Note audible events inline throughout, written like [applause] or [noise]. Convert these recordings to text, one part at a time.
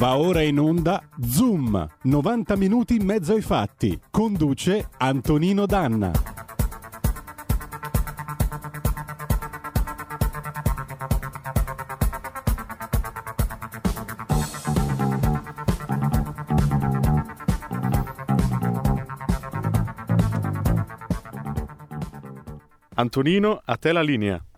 Va ora in onda Zoom, 90 minuti in mezzo ai fatti. Conduce Antonino Danna. Antonino, a te la linea.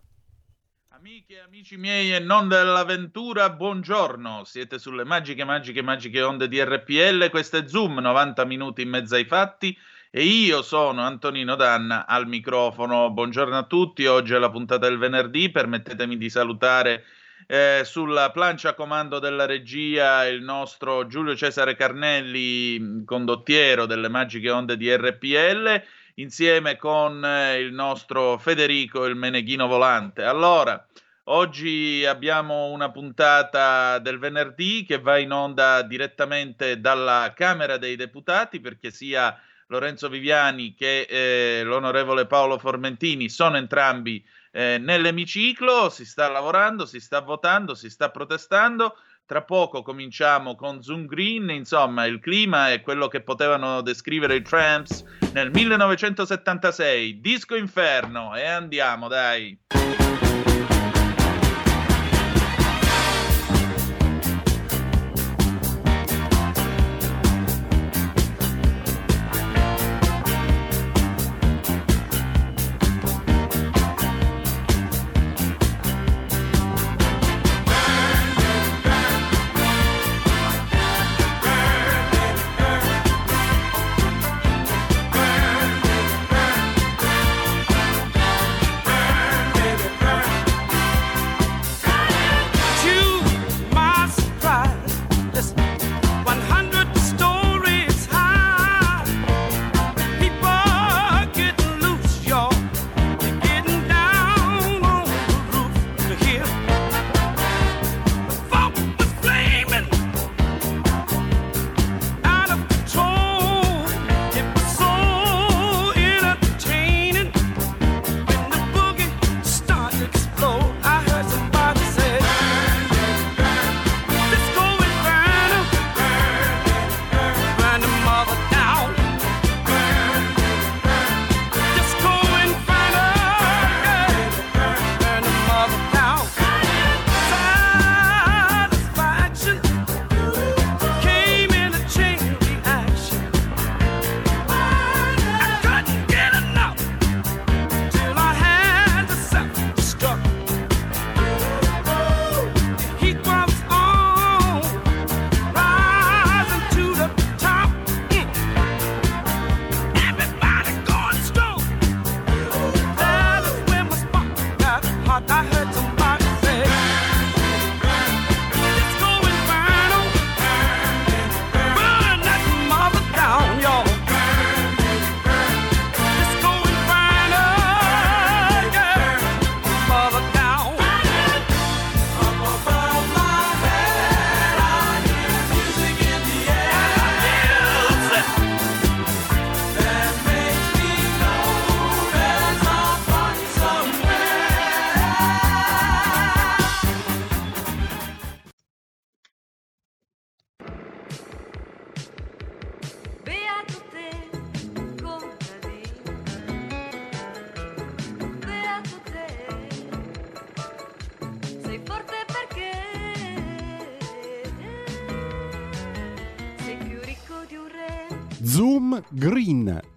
Amiche e amici miei e non dell'avventura, buongiorno. Siete sulle magiche, magiche, magiche onde di RPL. Questo è Zoom, 90 minuti in mezzo ai fatti. E io sono Antonino Danna al microfono. Buongiorno a tutti. Oggi è la puntata del venerdì. Permettetemi di salutare eh, sulla plancia a comando della regia il nostro Giulio Cesare Carnelli, condottiero delle magiche onde di RPL insieme con eh, il nostro Federico, il Meneghino Volante. Allora, oggi abbiamo una puntata del venerdì che va in onda direttamente dalla Camera dei Deputati perché sia Lorenzo Viviani che eh, l'onorevole Paolo Formentini sono entrambi eh, nell'emiciclo, si sta lavorando, si sta votando, si sta protestando. Tra poco cominciamo con Zoom Green, insomma il clima è quello che potevano descrivere i Tramps nel 1976, Disco Inferno e andiamo dai.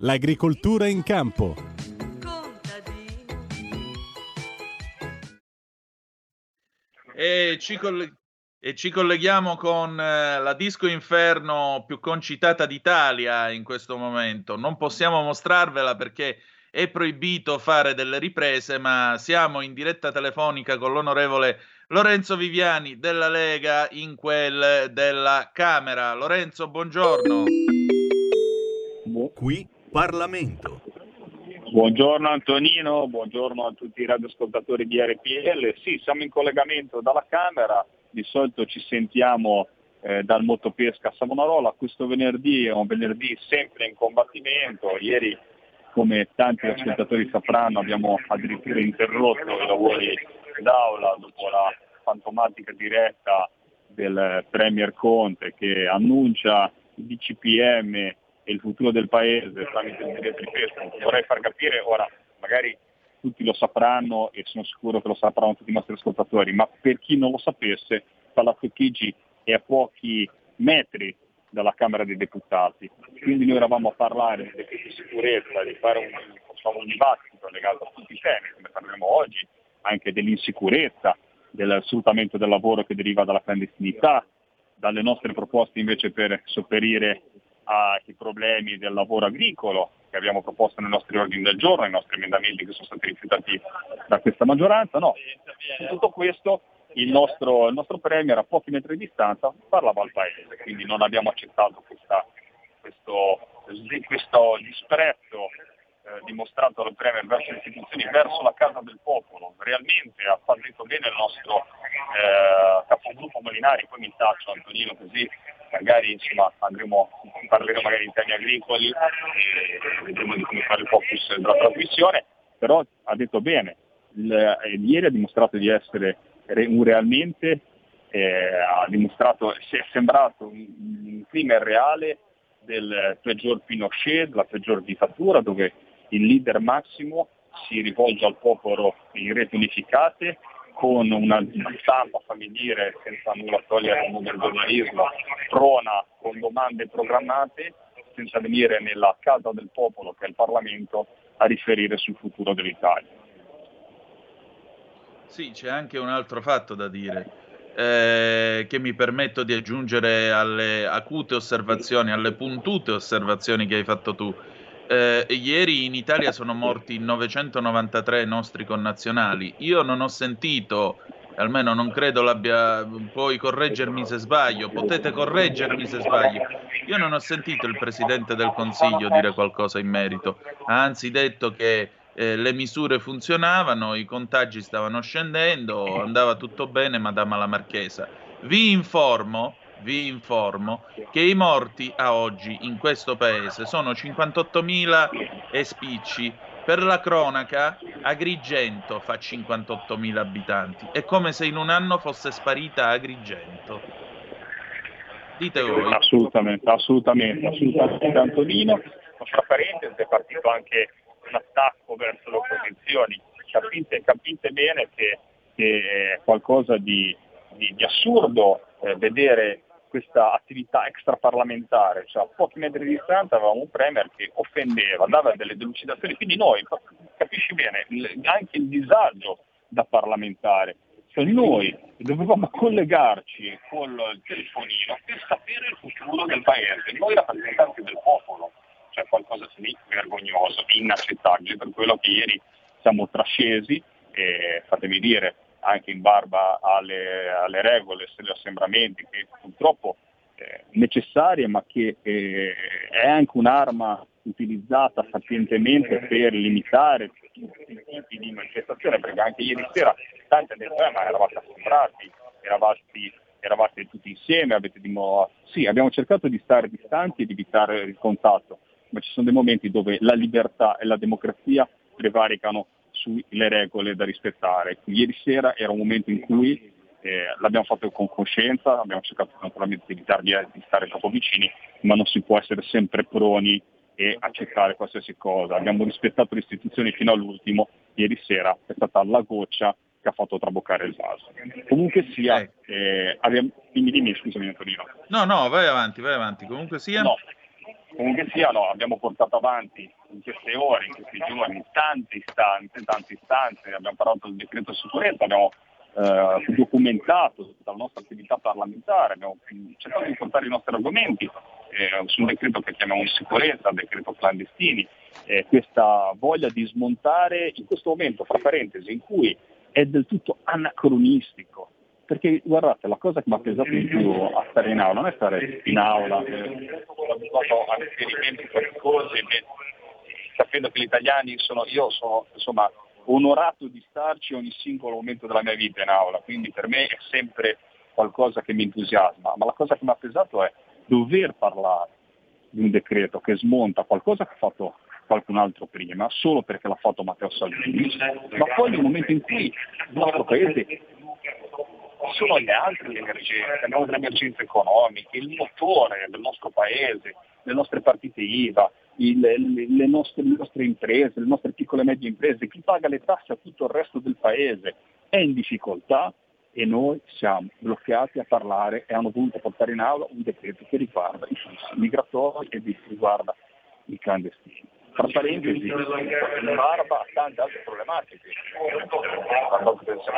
L'agricoltura in campo. E ci, coll- e ci colleghiamo con eh, la disco inferno più concitata d'Italia in questo momento. Non possiamo mostrarvela perché è proibito fare delle riprese, ma siamo in diretta telefonica con l'onorevole Lorenzo Viviani della Lega in quel della Camera. Lorenzo, buongiorno. Qui Parlamento. Buongiorno Antonino, buongiorno a tutti i radioascoltatori di RPL. Sì, siamo in collegamento dalla Camera, di solito ci sentiamo eh, dal Motopesca a Savonarola, questo venerdì è un venerdì sempre in combattimento, ieri come tanti ascoltatori sapranno abbiamo addirittura interrotto i lavori d'aula dopo la fantomatica diretta del Premier Conte che annuncia il DCPM e il futuro del paese tramite il decreto Facebook. Vorrei far capire, ora magari tutti lo sapranno e sono sicuro che lo sapranno tutti i nostri ascoltatori, ma per chi non lo sapesse, Palazzo Chigi è a pochi metri dalla Camera dei Deputati. Quindi noi eravamo a parlare di di sicurezza, di fare un, facciamo un dibattito legato a tutti i temi, come parleremo oggi, anche dell'insicurezza, del sfruttamento del lavoro che deriva dalla clandestinità, dalle nostre proposte invece per sopperire ai problemi del lavoro agricolo che abbiamo proposto nei nostri ordini del giorno, nei nostri emendamenti che sono stati rifiutati da questa maggioranza. No, in tutto questo il nostro, il nostro Premier a pochi metri di distanza parlava al Paese, quindi non abbiamo accettato questa, questo, questo disprezzo eh, dimostrato dal Premier verso le istituzioni, verso la casa del popolo. Realmente ha fatto bene il nostro eh, capogruppo Molinari, poi mi taccio Antonino così magari insomma, andremo, parleremo magari in temi agricoli e vedremo di come fare il focus della trasmissione, però ha detto bene, il, eh, ieri ha dimostrato di essere un realmente, eh, ha dimostrato, si è sembrato un, un clima reale del peggior Pinochet, della peggior dittatura, dove il leader massimo si rivolge al popolo in reti unificate con una stampa, fammi dire, senza nulla togliere del giornalismo, prona con domande programmate, senza venire nella casa del popolo, che è il Parlamento, a riferire sul futuro dell'Italia. Sì, c'è anche un altro fatto da dire, eh, che mi permetto di aggiungere alle acute osservazioni, alle puntute osservazioni che hai fatto tu. Eh, ieri in Italia sono morti 993 nostri connazionali. Io non ho sentito, almeno non credo l'abbia. Puoi correggermi se sbaglio, potete correggermi se sbaglio. Io non ho sentito il presidente del Consiglio dire qualcosa in merito. Ha anzi detto che eh, le misure funzionavano, i contagi stavano scendendo, andava tutto bene, Madama la Marchesa. Vi informo vi informo che i morti a oggi in questo paese sono 58.000 e spicci. Per la cronaca, Agrigento fa 58.000 abitanti. È come se in un anno fosse sparita Agrigento. Dite voi. Assolutamente, assolutamente, assolutamente Antonino. Fra parentesi è partito anche un attacco verso le opposizioni. Capite, capite bene che, che, è qualcosa di, di, di assurdo eh, vedere questa attività extraparlamentare, cioè a pochi metri di distanza avevamo un Premier che offendeva, dava delle delucidazioni, quindi noi, capisci bene, anche il disagio da parlamentare, cioè noi dovevamo collegarci con il telefonino per sapere il futuro del paese, noi rappresentanti del popolo, cioè qualcosa di vergognoso, inaccettabile, per quello che ieri siamo trascesi e fatemi dire anche in barba alle, alle regole, agli assembramenti che purtroppo eh, necessarie ma che eh, è anche un'arma utilizzata sapientemente per limitare tutti i tipi di manifestazione, perché anche ieri sera tanti hanno detto eh, ma eravate assembrati, eravate, eravate tutti insieme, avete dimostrato... Sì, abbiamo cercato di stare distanti e di evitare il contatto, ma ci sono dei momenti dove la libertà e la democrazia prevaricano sulle regole da rispettare. Ieri sera era un momento in cui eh, l'abbiamo fatto con coscienza, abbiamo cercato naturalmente di evitare di, di stare troppo vicini, ma non si può essere sempre proni e accettare qualsiasi cosa. Abbiamo rispettato le istituzioni fino all'ultimo, ieri sera è stata la goccia che ha fatto traboccare il vaso. Comunque sia, eh, abbiamo... dimmi, dimmi, scusami Antonino. No, no, vai avanti, vai avanti. Comunque sia... No, comunque sia, no, abbiamo portato avanti in queste ore, in questi giorni, tante istanze, tante istanze, abbiamo parlato del decreto sicurezza, abbiamo eh, documentato tutta la nostra attività parlamentare, abbiamo cercato di portare i nostri argomenti eh, su un decreto che chiamiamo sicurezza, decreto clandestini, eh, questa voglia di smontare in questo momento, fra parentesi, in cui è del tutto anacronistico, perché guardate, la cosa che mi ha pesato di più a stare in aula non è stare in aula, sapendo che gli italiani sono, io sono insomma onorato di starci ogni singolo momento della mia vita in aula, quindi per me è sempre qualcosa che mi entusiasma, ma la cosa che mi ha pesato è dover parlare di un decreto che smonta qualcosa che ha fatto qualcun altro prima, solo perché l'ha fatto Matteo Salvini, ma poi nel momento in cui il nostro paese sono le altre le emergenze, abbiamo delle emergenze economiche, il motore del nostro paese, le nostre partite IVA, il, le, nostre, le, nostre, imprese, le nostre piccole e medie imprese, chi paga le tasse a tutto il resto del paese è in difficoltà e noi siamo bloccati a parlare e hanno voluto portare in aula un decreto che riguarda i flussi migratori e riguarda i clandestini. Tra parentesi, barba a tante altre problematiche, la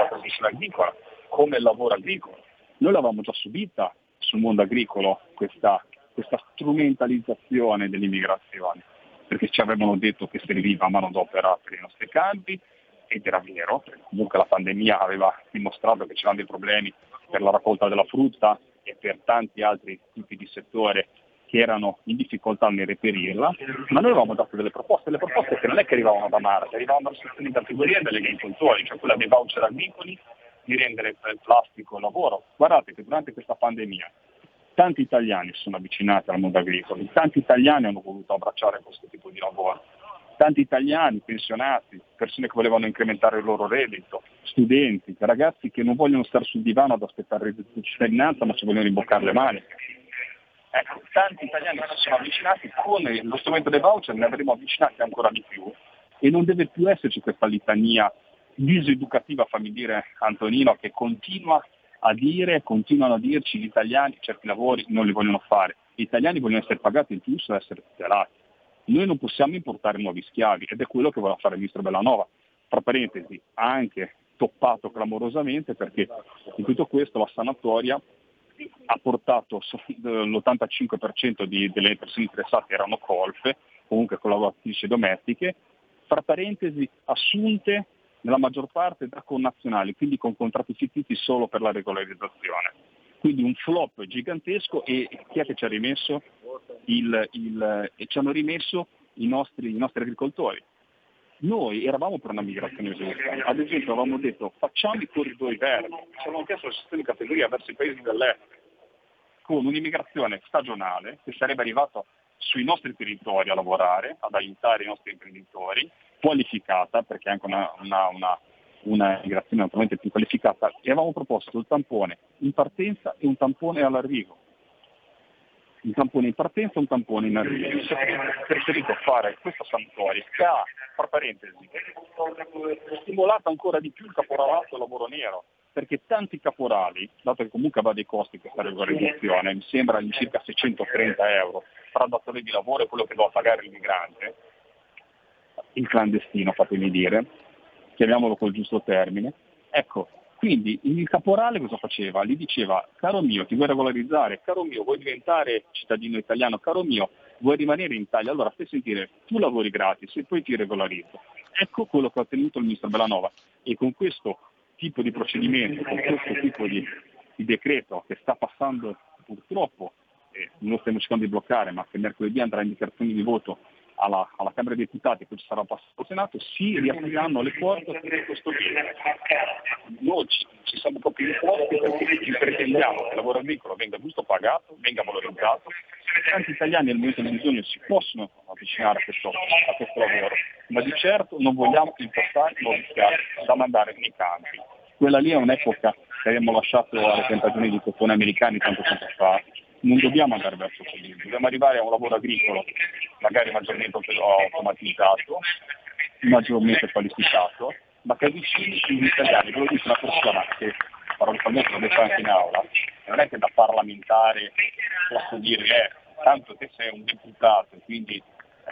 produzione agricola, come il lavoro agricolo. Noi l'avevamo già subita sul mondo agricolo questa questa strumentalizzazione dell'immigrazione, perché ci avevano detto che serviva manodopera per i nostri campi ed era vero, comunque la pandemia aveva dimostrato che c'erano dei problemi per la raccolta della frutta e per tanti altri tipi di settore che erano in difficoltà nel reperirla, ma noi avevamo dato delle proposte, le proposte che non è che arrivavano da Marte, arrivavano dalle associazioni di categoria delle agricoltori, cioè quella dei voucher agricoli, di rendere il plastico lavoro. Guardate che durante questa pandemia tanti italiani si sono avvicinati al mondo agricolo, tanti italiani hanno voluto abbracciare questo tipo di lavoro, tanti italiani, pensionati, persone che volevano incrementare il loro reddito, studenti, ragazzi che non vogliono stare sul divano ad aspettare il reddito di cittadinanza ma ci vogliono rimboccare le mani. Ecco, tanti italiani si sono avvicinati, con lo strumento dei voucher ne avremo avvicinati ancora di più e non deve più esserci questa litania diseducativa, fammi dire Antonino, che continua a dire, continuano a dirci gli italiani certi lavori non li vogliono fare, gli italiani vogliono essere pagati il giusto e essere tutelati. Noi non possiamo importare nuovi schiavi ed è quello che voleva fare il ministro Bellanova. Tra parentesi, ha anche toppato clamorosamente perché in tutto questo la sanatoria ha portato l'85% di, delle persone interessate erano colfe, comunque collaboratrici domestiche, fra parentesi assunte nella maggior parte da connazionali, quindi con contratti fittizi solo per la regolarizzazione. Quindi un flop gigantesco e chi è che ci ha rimesso? Il, il, ci hanno rimesso i nostri, i nostri agricoltori. Noi eravamo per una migrazione giusta, ad esempio avevamo detto facciamo i corridoi verdi, ci avevamo chiesto la gestione di categoria verso i paesi dell'est, con un'immigrazione stagionale che sarebbe arrivata sui nostri territori a lavorare, ad aiutare i nostri imprenditori, qualificata, perché è anche una, una, una, una migrazione naturalmente più qualificata, e avevamo proposto il tampone in partenza e un tampone all'arrivo. Un tampone in partenza e un tampone in arrivo. Si è preferito fare questa sanatoria che ha, tra parentesi, stimolato ancora di più il caporalato e il lavoro nero, perché tanti caporali, dato che comunque va dei costi questa regolarizzazione, mi sembra di circa 630 euro tra datore di lavoro e quello che doveva pagare il migrante, il clandestino, fatemi dire, chiamiamolo col giusto termine. Ecco, quindi il caporale cosa faceva? Gli diceva, caro mio, ti vuoi regolarizzare, caro mio, vuoi diventare cittadino italiano, caro mio, vuoi rimanere in Italia, allora fai sentire, tu lavori gratis e poi ti regolarizzo. Ecco quello che ha ottenuto il ministro Bellanova e con questo tipo di procedimento, con questo tipo di, di decreto che sta passando purtroppo, eh, lo stiamo cercando di bloccare, ma che mercoledì andrà in dichiarazioni di voto alla, alla, Camera dei Deputati poi ci sarà passato al Senato, si riapriranno le porte per questo bene. Noi ci, ci siamo proprio imposti perché ci pretendiamo che il lavoro agricolo venga giusto pagato, venga valorizzato. Tanti italiani nel momento di bisogno si possono avvicinare a questo, a questo lavoro, ma di certo non vogliamo impostare nuovi schiavi da mandare nei campi. Quella lì è un'epoca che abbiamo lasciato alle tentazioni di cotone americani tanto tempo fa, non dobbiamo andare verso quelli, dobbiamo arrivare a un lavoro agricolo magari maggiormente automatizzato, maggiormente qualificato, ma che avvicini gli italiani, ve lo dice una persona che paradossalmente l'ho detto anche in aula, non è che da parlamentare posso dire eh, tanto te sei un deputato, quindi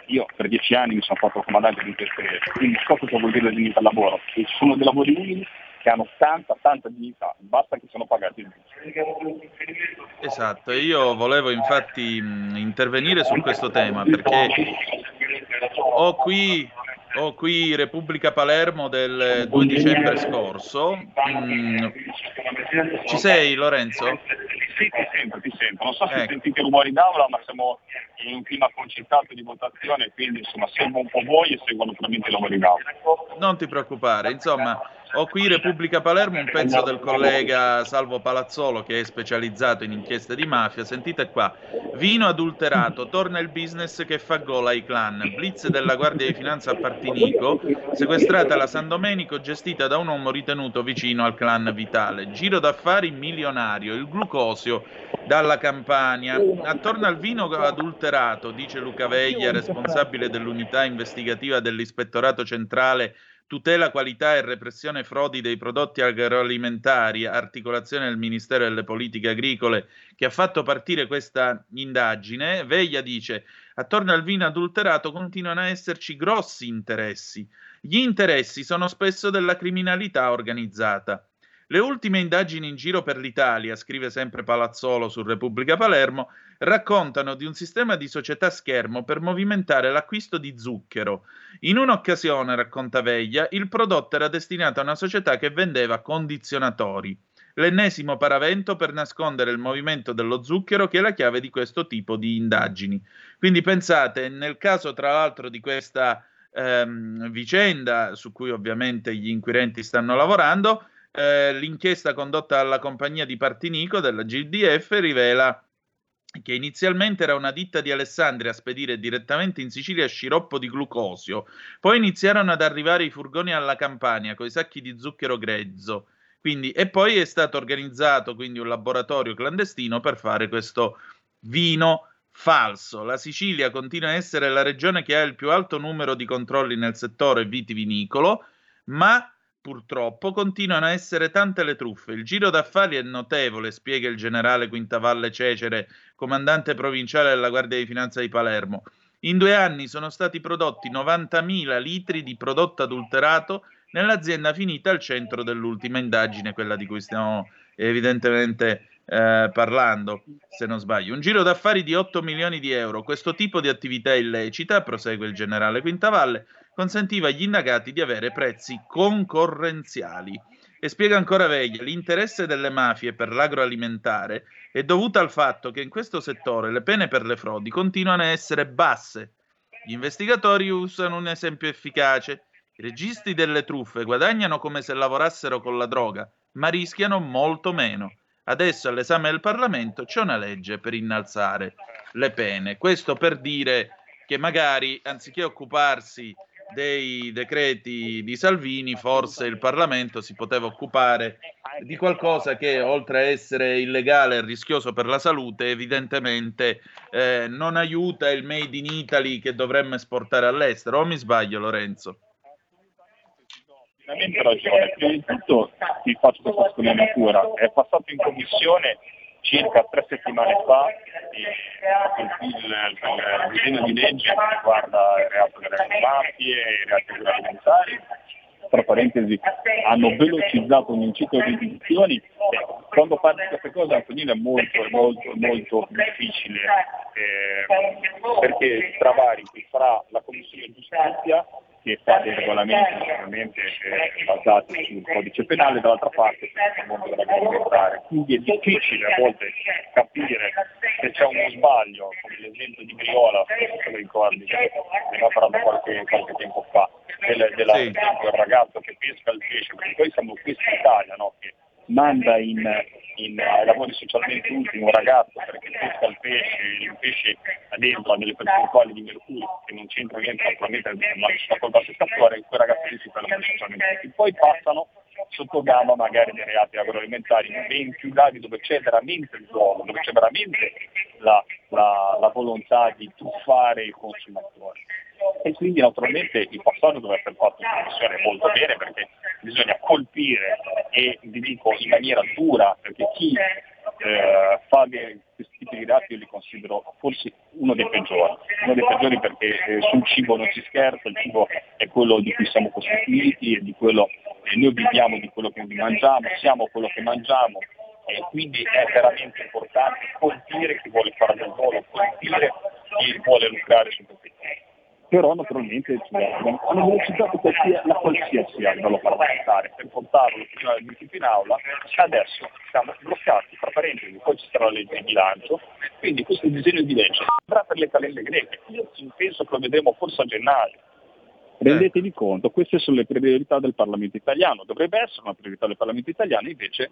io per dieci anni mi sono fatto comandante di interprete, quindi so cosa vuol dire la dignità al lavoro, ci sono dei lavori umili che hanno tanta, tanta dignità, basta che siano pagati il Esatto, io volevo infatti intervenire su questo tema perché ho qui, ho qui Repubblica Palermo del 2 dicembre scorso. Mm, ci sei Lorenzo? Sì, ti sento, ti sento. Non so se ecco. sentite rumori d'aula, ma siamo in un clima concentrato di votazione, quindi insomma seguo un po' voi e seguono naturalmente i lavori d'aula. Non ti preoccupare, insomma Ho qui Repubblica Palermo un pezzo del collega Salvo Palazzolo che è specializzato in inchieste di mafia. Sentite qua. Vino adulterato, torna il business che fa gola ai clan. Blitz della Guardia di Finanza a Partinico, sequestrata la San Domenico gestita da un uomo ritenuto vicino al clan Vitale. Giro d'affari milionario, il glucosio dalla Campania. Attorno al vino adulterato, dice Luca Veglia, responsabile dell'unità investigativa dell'Ispettorato Centrale tutela, qualità e repressione frodi dei prodotti agroalimentari, articolazione del Ministero delle Politiche Agricole, che ha fatto partire questa indagine, Veglia dice, attorno al vino adulterato continuano a esserci grossi interessi. Gli interessi sono spesso della criminalità organizzata. Le ultime indagini in giro per l'Italia, scrive sempre Palazzolo su Repubblica Palermo, raccontano di un sistema di società schermo per movimentare l'acquisto di zucchero. In un'occasione, racconta Veglia, il prodotto era destinato a una società che vendeva condizionatori. L'ennesimo paravento per nascondere il movimento dello zucchero che è la chiave di questo tipo di indagini. Quindi pensate, nel caso tra l'altro di questa ehm, vicenda, su cui ovviamente gli inquirenti stanno lavorando, eh, l'inchiesta condotta dalla compagnia di Partinico della GDF rivela che inizialmente era una ditta di Alessandria a spedire direttamente in Sicilia sciroppo di glucosio, poi iniziarono ad arrivare i furgoni alla Campania con i sacchi di zucchero grezzo, quindi, e poi è stato organizzato quindi un laboratorio clandestino per fare questo vino falso. La Sicilia continua a essere la regione che ha il più alto numero di controlli nel settore vitivinicolo, ma Purtroppo continuano a essere tante le truffe. Il giro d'affari è notevole, spiega il generale Quintavalle Cecere, comandante provinciale della Guardia di Finanza di Palermo. In due anni sono stati prodotti 90.000 litri di prodotto adulterato nell'azienda finita al centro dell'ultima indagine, quella di cui stiamo evidentemente eh, parlando, se non sbaglio. Un giro d'affari di 8 milioni di euro. Questo tipo di attività illecita, prosegue il generale Quintavalle, consentiva agli indagati di avere prezzi concorrenziali. E spiega ancora Veglia, l'interesse delle mafie per l'agroalimentare è dovuto al fatto che in questo settore le pene per le frodi continuano a essere basse. Gli investigatori usano un esempio efficace. I registi delle truffe guadagnano come se lavorassero con la droga, ma rischiano molto meno. Adesso all'esame del Parlamento c'è una legge per innalzare le pene. Questo per dire che magari anziché occuparsi dei decreti di Salvini, forse il Parlamento si poteva occupare di qualcosa che oltre a essere illegale e rischioso per la salute, evidentemente eh, non aiuta il Made in Italy che dovremmo esportare all'estero. O mi sbaglio, Lorenzo? Assolutamente ragione. Prima di tutto ti faccio questa sottolineatura. È passato in commissione circa tre settimane fa il, il, disegno di legge che riguarda il reato delle mafie e i reati alimentari. Tra parentesi, hanno velocizzato un ciclo di edizioni e quando parli di queste cose Antonino è molto, molto, molto difficile eh, perché travarichi fra la Commissione Giustizia che fa dei regolamenti naturalmente eh, basati sul codice penale, dall'altra parte il mondo dell'agroalimentare. Quindi è difficile a volte capire se c'è uno sbaglio, come l'esempio di Briola, se lo ricordi, ne abbiamo parlato qualche, qualche tempo fa, del, della, sì. del ragazzo che pesca il pesce, perché poi siamo qui in Italia, no? che manda in, in, ai lavori socialmente utili un ragazzo perché pesca il pesce, il pesce dentro ha delle percentuali di mercurio che non c'entra niente naturalmente ma sta col pescatore, quei ragazzi lì si fanno socialmente utili. Poi passano sotto gamba magari dei reati agroalimentari ben più gravi dove c'è veramente il gioco, dove c'è veramente la, la, la volontà di truffare il consumatore. E quindi naturalmente il passaggio deve essere fatto in commissione molto bene perché bisogna colpire e vi dico in maniera dura perché chi eh, fa dei, tipi di reati io li considero forse uno dei peggiori, uno dei peggiori perché eh, sul cibo non si scherza, il cibo è quello di cui siamo costituiti e di quello eh, noi viviamo di quello che mangiamo, siamo quello che mangiamo e quindi è veramente importante colpire chi vuole fare del volo, colpire chi vuole lucrare su questo però naturalmente hanno velocizzato la qualsiasi anno parlamentare per portarlo in aula e adesso siamo bloccati, tra parentesi, poi ci sarà la legge di bilancio, quindi questo disegno di legge andrà per le calende greche, io penso che lo vedremo forse a gennaio, Rendetevi conto, queste sono le priorità del Parlamento italiano, dovrebbe essere una priorità del Parlamento italiano, invece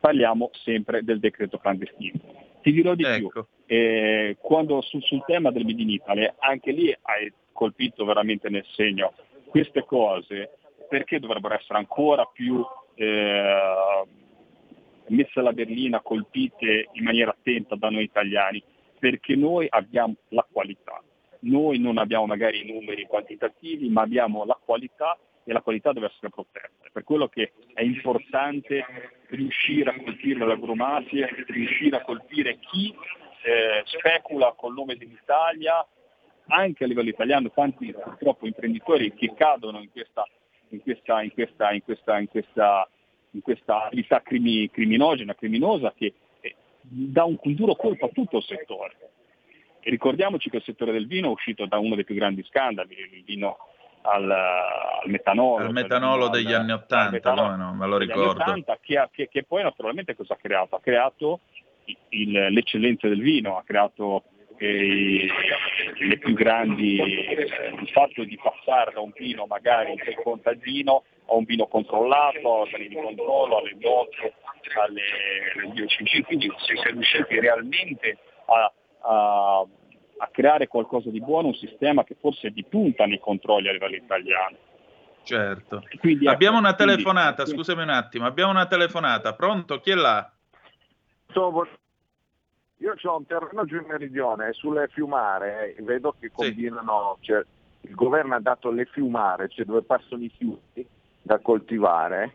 parliamo sempre del decreto clandestino. Ti dirò di ecco. più, eh, quando sul, sul tema del Made in Italy, anche lì hai colpito veramente nel segno queste cose, perché dovrebbero essere ancora più eh, messe alla berlina, colpite in maniera attenta da noi italiani? Perché noi abbiamo la qualità noi non abbiamo magari i numeri quantitativi, ma abbiamo la qualità e la qualità deve essere protetta. Per quello che è importante riuscire a colpire l'agromafia, riuscire a colpire chi eh, specula col nome dell'Italia, anche a livello italiano tanti purtroppo imprenditori che cadono in questa, in questa, in questa, in questa, in questa, in questa attività crimi, criminogena, criminosa che eh, dà un duro colpo a tutto il settore. E ricordiamoci che il settore del vino è uscito da uno dei più grandi scandali, il vino al, al metanolo. Al metanolo degli al, anni Ottanta, no, me lo ricordo. 80, che, che, che, poi naturalmente cosa ha creato? Ha creato il, l'eccellenza del vino, ha creato eh, le più grandi, eh, il fatto di passare da un vino magari in contadino a un vino controllato, a di controllo, alle note, alle, alle biocimie, quindi si è riusciti realmente a a, a creare qualcosa di buono, un sistema che forse è di punta nei controlli a livello italiano. Certo. Quindi, abbiamo ecco, una telefonata, quindi, scusami un attimo, abbiamo una telefonata, pronto? Chi è là? Io ho un terreno giù in meridione, sulle fiumare, eh, vedo che combinano, sì. cioè, il governo ha dato le fiumare, cioè dove passano i fiumi da coltivare,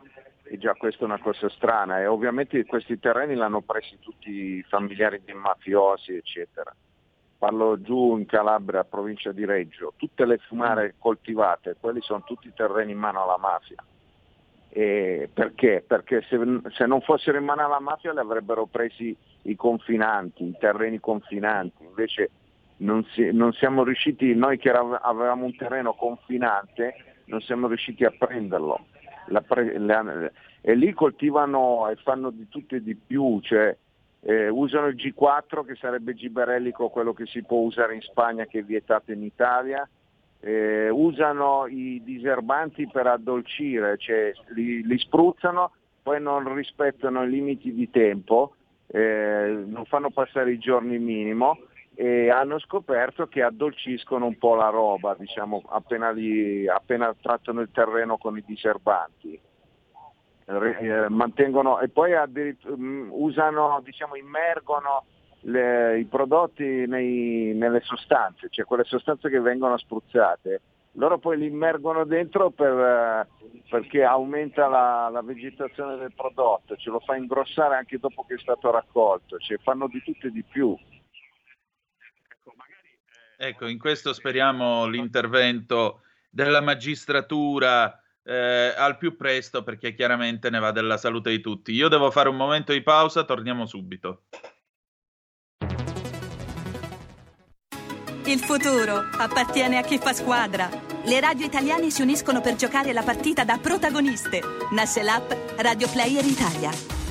e già questa è una cosa strana e ovviamente questi terreni l'hanno presi tutti i familiari dei mafiosi eccetera. Parlo giù in Calabria, provincia di Reggio, tutte le fumare coltivate, quelli sono tutti terreni in mano alla mafia. E perché? Perché se, se, non fossero in mano alla mafia li avrebbero presi i confinanti, i terreni confinanti, invece non, si, non siamo riusciti, noi che avevamo un terreno confinante, non siamo riusciti a prenderlo pre, le, e lì coltivano e fanno di tutto e di più, cioè, eh, usano il G4 che sarebbe giberellico, quello che si può usare in Spagna che è vietato in Italia, eh, usano i diserbanti per addolcire, cioè li, li, spruzzano, poi non rispettano i limiti di tempo, eh, non fanno passare i giorni minimo e hanno scoperto che addolciscono un po' la roba, diciamo, appena, li, appena trattano il terreno con i diserbanti. Eh, mantengono, e poi mm, usano, diciamo, immergono le, i prodotti nei, nelle sostanze, cioè quelle sostanze che vengono spruzzate, loro poi li immergono dentro per, eh, perché aumenta la, la, vegetazione del prodotto, ce lo fa ingrossare anche dopo che è stato raccolto, cioè fanno di tutto e di più. Ecco, in questo speriamo l'intervento della magistratura eh, al più presto perché chiaramente ne va della salute di tutti. Io devo fare un momento di pausa, torniamo subito. Il futuro appartiene a chi fa squadra. Le radio italiane si uniscono per giocare la partita da protagoniste. Nasce l'app Radio Player Italia.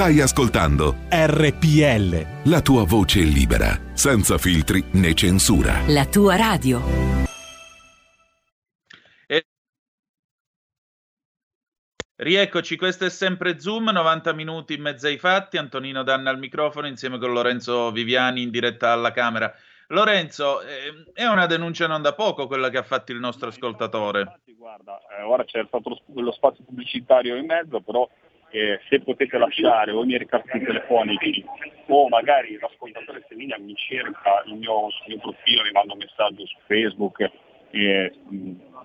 Stai ascoltando RPL. La tua voce libera, senza filtri né censura. La tua radio. E... Rieccoci, questo è sempre Zoom, 90 minuti in mezzo ai fatti. Antonino Danna al microfono insieme con Lorenzo Viviani in diretta alla Camera. Lorenzo, eh, è una denuncia non da poco quella che ha fatto il nostro ascoltatore. Guarda, eh, ora c'è stato lo, lo spazio pubblicitario in mezzo, però eh, se potete lasciare o i miei ricatti telefonici o magari l'ascoltatore se linea mi cerca il mio, il mio profilo, mi manda un messaggio su Facebook, eh,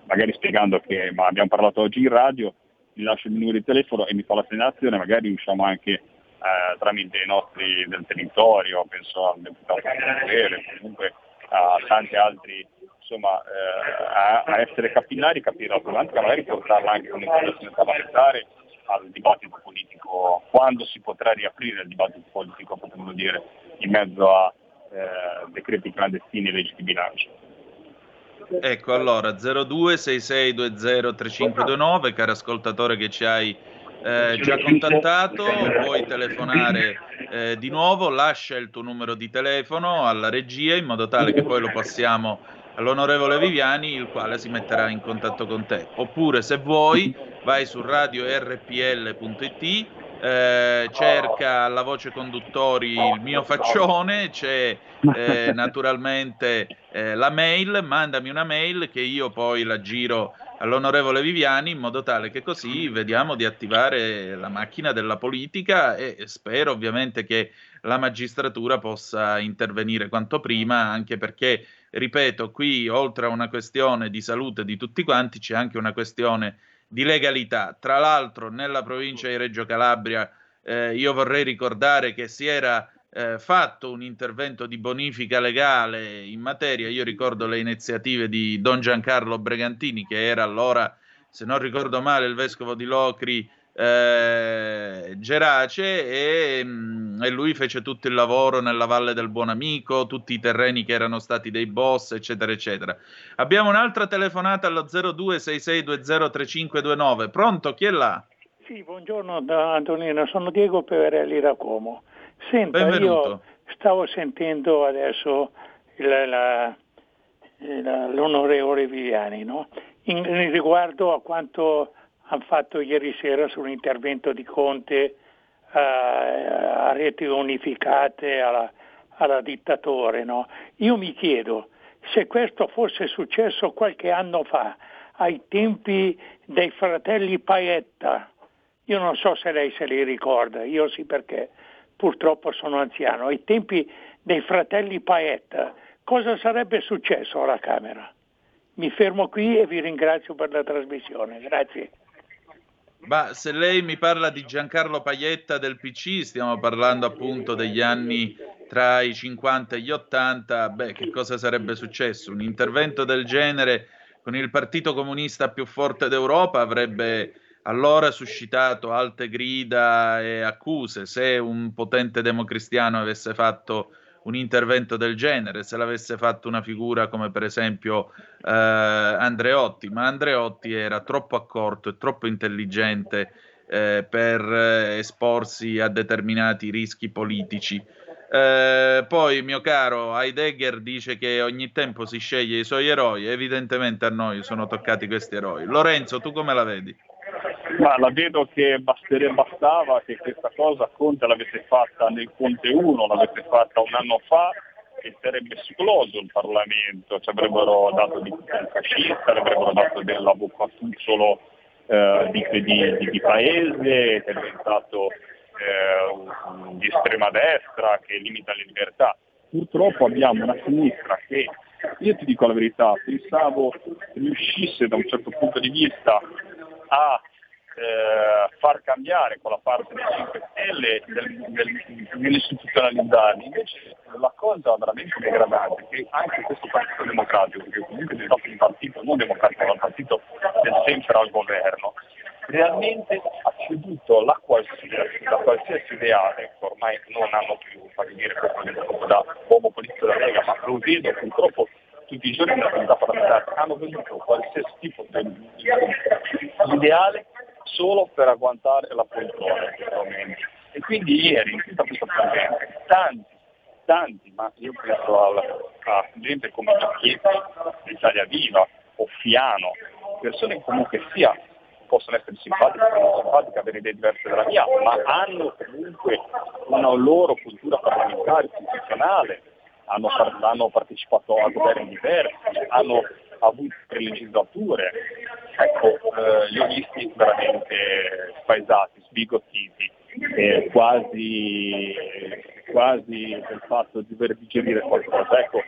magari spiegando che ma abbiamo parlato oggi in radio, mi lascio il numero di telefono e mi fa la segnalazione, magari riusciamo anche eh, tramite i nostri del territorio, penso al deputato Corriere, comunque a tanti altri insomma, eh, a, a, essere capillari, capire la problematica, magari portarla anche con un'interrogazione parlamentare al dibattito politico, quando si potrà riaprire il dibattito politico, potremmo dire, in mezzo a eh, decreti clandestini e leggi di bilancio. Ecco, allora 0266203529, caro ascoltatore che ci hai eh, già contattato, puoi telefonare eh, di nuovo, lascia il tuo numero di telefono alla regia in modo tale che poi lo passiamo all'onorevole Viviani, il quale si metterà in contatto con te. Oppure, se vuoi, vai su radiorpl.it, eh, cerca alla voce conduttori il mio faccione, c'è eh, [laughs] naturalmente eh, la mail, mandami una mail che io poi la giro all'onorevole Viviani in modo tale che così vediamo di attivare la macchina della politica e spero ovviamente che la magistratura possa intervenire quanto prima anche perché ripeto, qui oltre a una questione di salute di tutti quanti c'è anche una questione di legalità. Tra l'altro nella provincia di Reggio Calabria eh, io vorrei ricordare che si era eh, fatto un intervento di bonifica legale in materia, io ricordo le iniziative di Don Giancarlo Bregantini che era allora, se non ricordo male, il vescovo di Locri eh, Gerace e, mm, e, lui fece tutto il lavoro nella Valle del Buon Amico, tutti i terreni che erano stati dei boss, eccetera, eccetera. Abbiamo un'altra telefonata allo 0266203529. Pronto? Chi è là? Sì, buongiorno Antonino, sono Diego Peverelli da Como. Senta, Benvenuto. io stavo sentendo adesso il, la, la, l'onorevole Viviani, no? in, in riguardo a quanto hanno fatto ieri sera sull'intervento di Conte eh, a reti unificate alla, alla dittatore. No? Io mi chiedo se questo fosse successo qualche anno fa, ai tempi dei fratelli Paetta, io non so se lei se li ricorda, io sì perché purtroppo sono anziano, ai tempi dei fratelli Paetta, cosa sarebbe successo alla Camera? Mi fermo qui e vi ringrazio per la trasmissione. Grazie. Ma se lei mi parla di Giancarlo Paietta del PC, stiamo parlando appunto degli anni tra i 50 e gli 80, beh, che cosa sarebbe successo? Un intervento del genere con il partito comunista più forte d'Europa avrebbe allora suscitato alte grida e accuse. Se un potente democristiano avesse fatto un intervento del genere, se l'avesse fatto una figura come per esempio eh, Andreotti, ma Andreotti era troppo accorto e troppo intelligente eh, per eh, esporsi a determinati rischi politici. Eh, poi, mio caro, Heidegger dice che ogni tempo si sceglie i suoi eroi, evidentemente a noi sono toccati questi eroi. Lorenzo, tu come la vedi? Ma la vedo che basterebbe, bastava che questa cosa Conte l'avesse fatta nel Conte 1, l'avesse fatta un anno fa e sarebbe esploso il Parlamento, ci avrebbero dato di fascista, avrebbero dato dell'avvocatuzzolo eh, di, di, di, di, paese, che è diventato eh, di estrema destra, che limita le libertà. Purtroppo abbiamo una sinistra che, io ti dico la verità, pensavo riuscisse da un certo punto di vista a eh, far cambiare con la parte dei 5 Stelle del, del, nell'istituzionalizzarli. Invece la cosa veramente degradante è che anche questo Partito Democratico, che comunque è stato un partito non democratico, ma un partito del sempre al governo, realmente ha ceduto la qualsiasi, la qualsiasi ideale, ormai non hanno più, fammi dire questo da uomo politico della Lega, ma lo vedo purtroppo tutti i giorni nella comunità parlamentare, hanno venduto qualsiasi tipo di ideale solo per agguantare la poltrona E quindi ieri in tutta questa presente tanti, tanti, ma io penso alla, a gente come Giacchetti, Italia Viva o Fiano, persone che comunque sia possono essere simpatiche o non simpatiche, avere idee diverse dalla mia, ma hanno comunque una loro cultura parlamentare, istituzionale, hanno, hanno partecipato a governi diversi, hanno avuto tre legislature, ecco, eh, li ho visti veramente spaesati, sbigottiti, eh, quasi, quasi del fatto di dover digerire qualcosa. Ecco,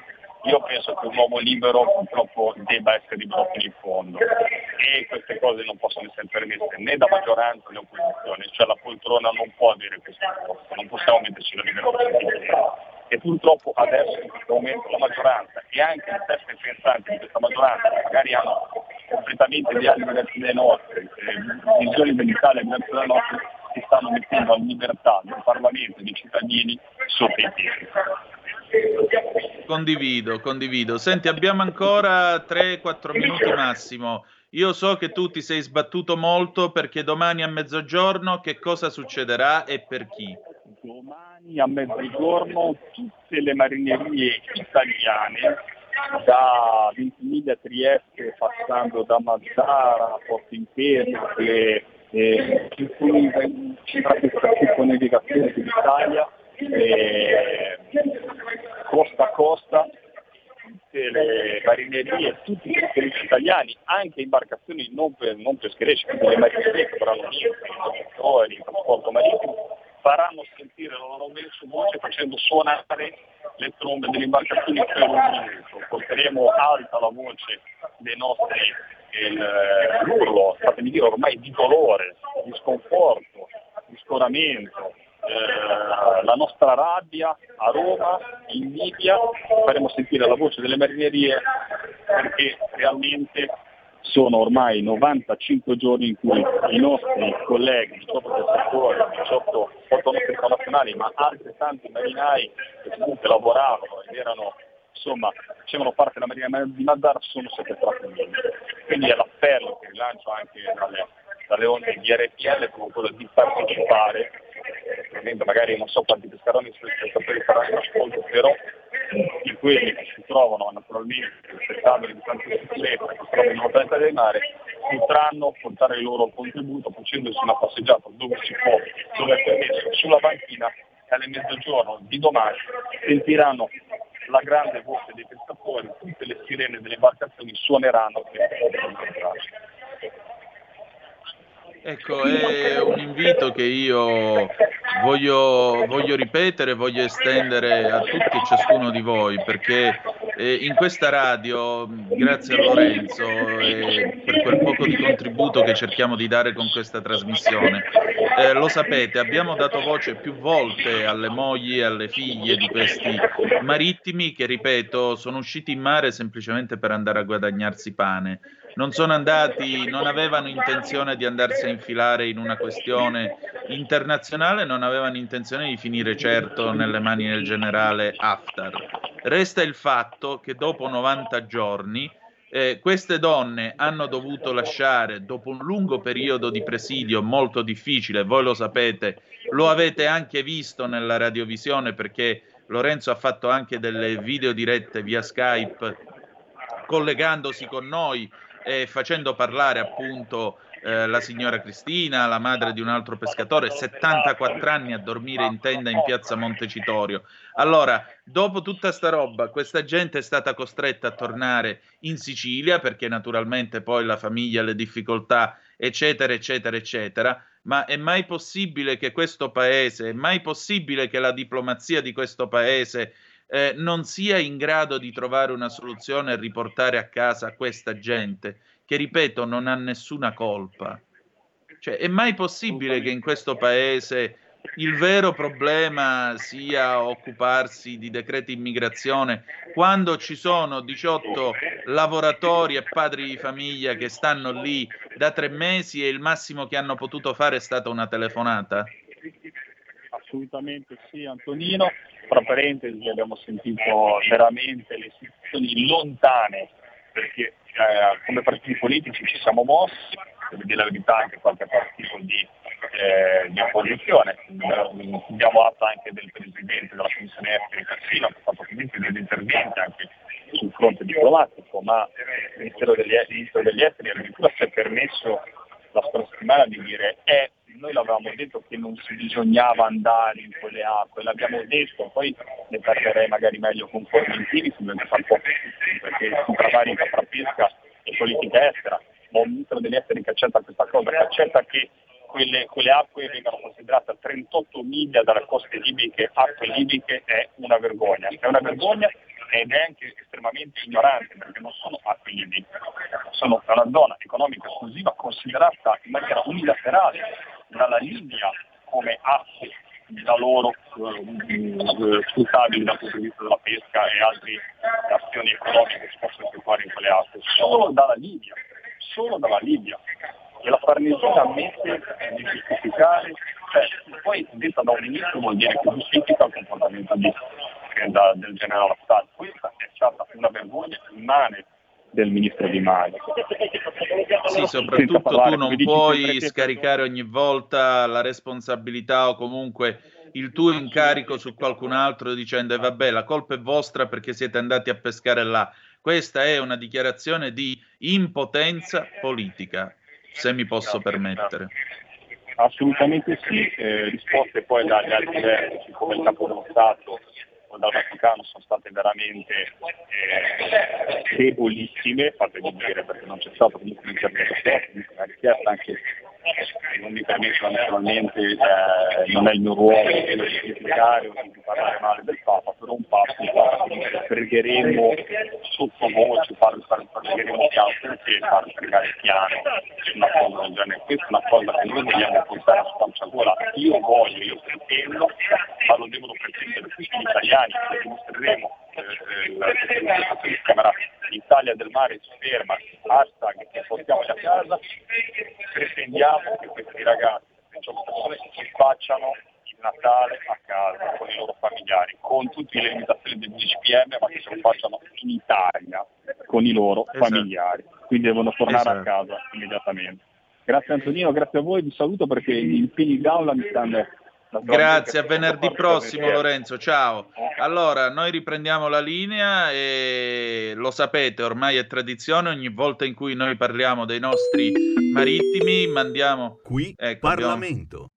io penso che un uomo libero purtroppo debba essere libero fino in fondo e queste cose non possono essere permesse né da maggioranza né opposizione, cioè la poltrona non può avere questo posto, non possiamo metterci la libera e purtroppo adesso in questo momento la maggioranza e anche le teste pensanti di questa maggioranza magari hanno completamente ideali diversi dai nostri, eh, visioni dell'Italia diverse dalle nostre, si stanno mettendo la libertà del Parlamento e dei cittadini sotto i piedi. Condivido, condivido. Senti, abbiamo ancora 3-4 minuti massimo. Io so che tu ti sei sbattuto molto perché domani a mezzogiorno che cosa succederà e per chi? Domani a mezzogiorno tutte le marinerie italiane da Ventimiglia Trieste passando da Mazzara, Porto Imperio, eh, con navigazione eh, costa a costa, tutte le marinerie, tutti i pescherecci italiani, anche imbarcazioni non, per, non pescherecci, quindi le marinerie che avranno i il trasporto marittimo, faranno sentire la loro voce facendo suonare le trombe delle imbarcazioni per un minuto. Porteremo alta la voce dei nostri, il, l'urlo, fatemi dire ormai di dolore, di sconforto, di scoramento, eh, la nostra rabbia a Roma, in Libia, faremo sentire la voce delle marinerie perché realmente sono ormai 95 giorni in cui i nostri colleghi, 18 pescatori, 18 portonotti internazionali, ma altrettanti marinai che comunque lavoravano ed erano, insomma, facevano parte della marina di Mazzar, sono sequestrati in Libia. Quindi è l'appello che rilancio anche dalle, dalle onde di RPL come quello di partecipare ovviamente magari non so quanti pescaroni spettatori faranno ascolto, però di quelli che si trovano naturalmente distanze di sicurezza, che si trovano in lontananza del mare, potranno portare il loro contributo facendosi una passeggiata dove si può, dove è permesso, sulla banchina e alle mezzogiorno di domani sentiranno la grande voce dei pescatori, tutte le sirene delle imbarcazioni suoneranno per incontrarci. Ecco, è un invito che io voglio, voglio, ripetere, voglio estendere a tutti e ciascuno di voi, perché eh, in questa radio, grazie a Lorenzo e per quel poco di contributo che cerchiamo di dare con questa trasmissione, eh, lo sapete, abbiamo dato voce più volte alle mogli e alle figlie di questi marittimi che, ripeto, sono usciti in mare semplicemente per andare a guadagnarsi pane. Non sono andati, non avevano intenzione di andarsi infilare in una questione internazionale, non avevano intenzione di finire certo nelle mani del generale Haftar. Resta il fatto che dopo 90 giorni eh, queste donne hanno dovuto lasciare, dopo un lungo periodo di presidio molto difficile, voi lo sapete, lo avete anche visto nella radiovisione perché Lorenzo ha fatto anche delle video dirette via Skype collegandosi con noi eh, facendo parlare appunto eh, la signora Cristina, la madre di un altro pescatore, 74 anni a dormire in tenda in piazza Montecitorio. Allora, dopo tutta sta roba, questa gente è stata costretta a tornare in Sicilia perché naturalmente poi la famiglia, le difficoltà, eccetera, eccetera, eccetera. Ma è mai possibile che questo paese, è mai possibile che la diplomazia di questo paese eh, non sia in grado di trovare una soluzione e riportare a casa questa gente, che ripeto non ha nessuna colpa. Cioè, è mai possibile che in questo paese il vero problema sia occuparsi di decreti immigrazione quando ci sono 18 lavoratori e padri di famiglia che stanno lì da tre mesi e il massimo che hanno potuto fare è stata una telefonata? Assolutamente sì, Antonino tra parentesi abbiamo sentito veramente le istituzioni lontane, perché eh, come partiti politici ci siamo mossi, per dire la verità anche qualche partito di, eh, di opposizione, diamo atto anche del Presidente della Commissione Esteri Cassino che ha fatto comunque degli interventi anche sul fronte diplomatico, ma il Ministero degli Esteri addirittura si è permesso la scorsa settimana di dire è noi l'avevamo detto che non si bisognava andare in quelle acque, l'abbiamo detto, poi ne parlerei magari meglio con deve fare un po' perché fra pesca e politica estera, ma un ministro degli esteri che accetta questa cosa, che accetta che quelle, quelle, acque vengano considerate a 38 miglia dalle coste libiche, acque libiche, è una vergogna. È una vergogna ed è anche estremamente ignorante perché non sono acque libiche, sono una zona economica esclusiva considerata in maniera unilaterale dalla Libia come acque da loro eh, sfruttabili dal punto di vista della pesca e altre azioni economiche che si possono effettuare in quelle acque, solo dalla Libia, solo dalla Libia. E la Farnesina ammette di giustificare, cioè, poi detta da un ministro vuol dire che giustifica il comportamento di, da, del generale Assad. Questa è stata una vergogna immane del ministro Di Maio. Sì, soprattutto tu non puoi scaricare ogni volta la responsabilità o comunque il tuo incarico su qualcun altro dicendo eh, vabbè la colpa è vostra perché siete andati a pescare là. Questa è una dichiarazione di impotenza politica, se mi posso permettere. Assolutamente sì, eh, risposte poi dagli altri vertici come il capo dello Stato dal Vaticano sono state veramente eh, debolissime, fatemi dire perché non c'è stato comunque un intervento tecnico, una richiesta anche non mi permetto naturalmente, eh, non è il mio ruolo di criticare o di parlare male del Papa, però un Papa pregheremo sottovoce, pregheremo chiaro, perché far pregare piano una cosa del genere? Questa è una cosa che noi vogliamo portare a spazzagola, io voglio, io pretendo, ma lo devono pretendere tutti gli italiani, lo dimostreremo l'Italia del mare si ferma, hashtag che portiamo a casa, pretendiamo che questi ragazzi, queste persone si facciano il Natale a casa con i loro familiari, con tutte le limitazioni del 10 pm, ma che se lo facciano in Italia con i loro esatto. familiari. Quindi devono tornare esatto. a casa immediatamente. Grazie Antonino, grazie a voi, vi saluto perché i pini d'aula mi stanno Grazie, a venerdì prossimo Lorenzo, ciao. Allora, noi riprendiamo la linea e lo sapete, ormai è tradizione, ogni volta in cui noi parliamo dei nostri marittimi mandiamo... Qui ecco, Parlamento.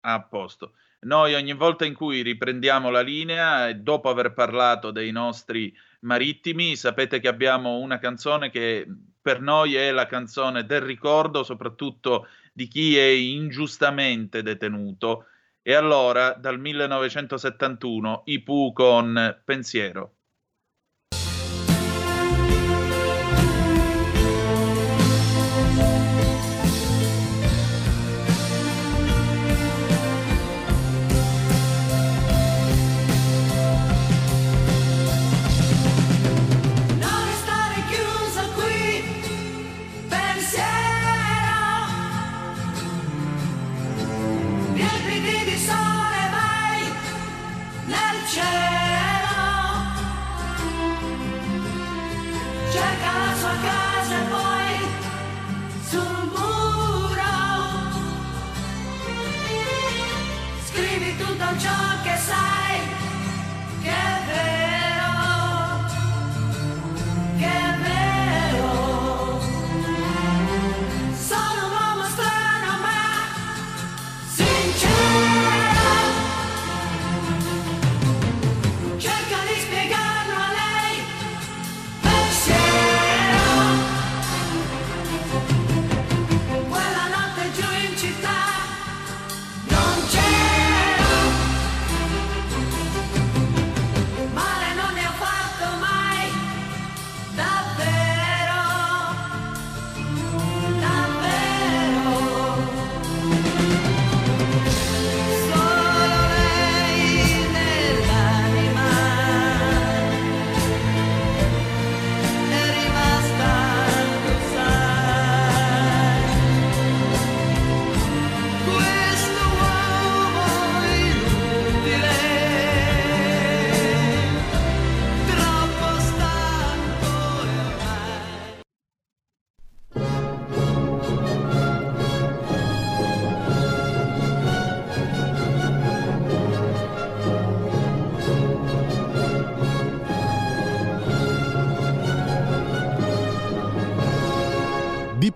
Abbiamo... A posto. Noi ogni volta in cui riprendiamo la linea e dopo aver parlato dei nostri marittimi, sapete che abbiamo una canzone che per noi è la canzone del ricordo, soprattutto di chi è ingiustamente detenuto. E allora, dal 1971, i Pooh con Pensiero.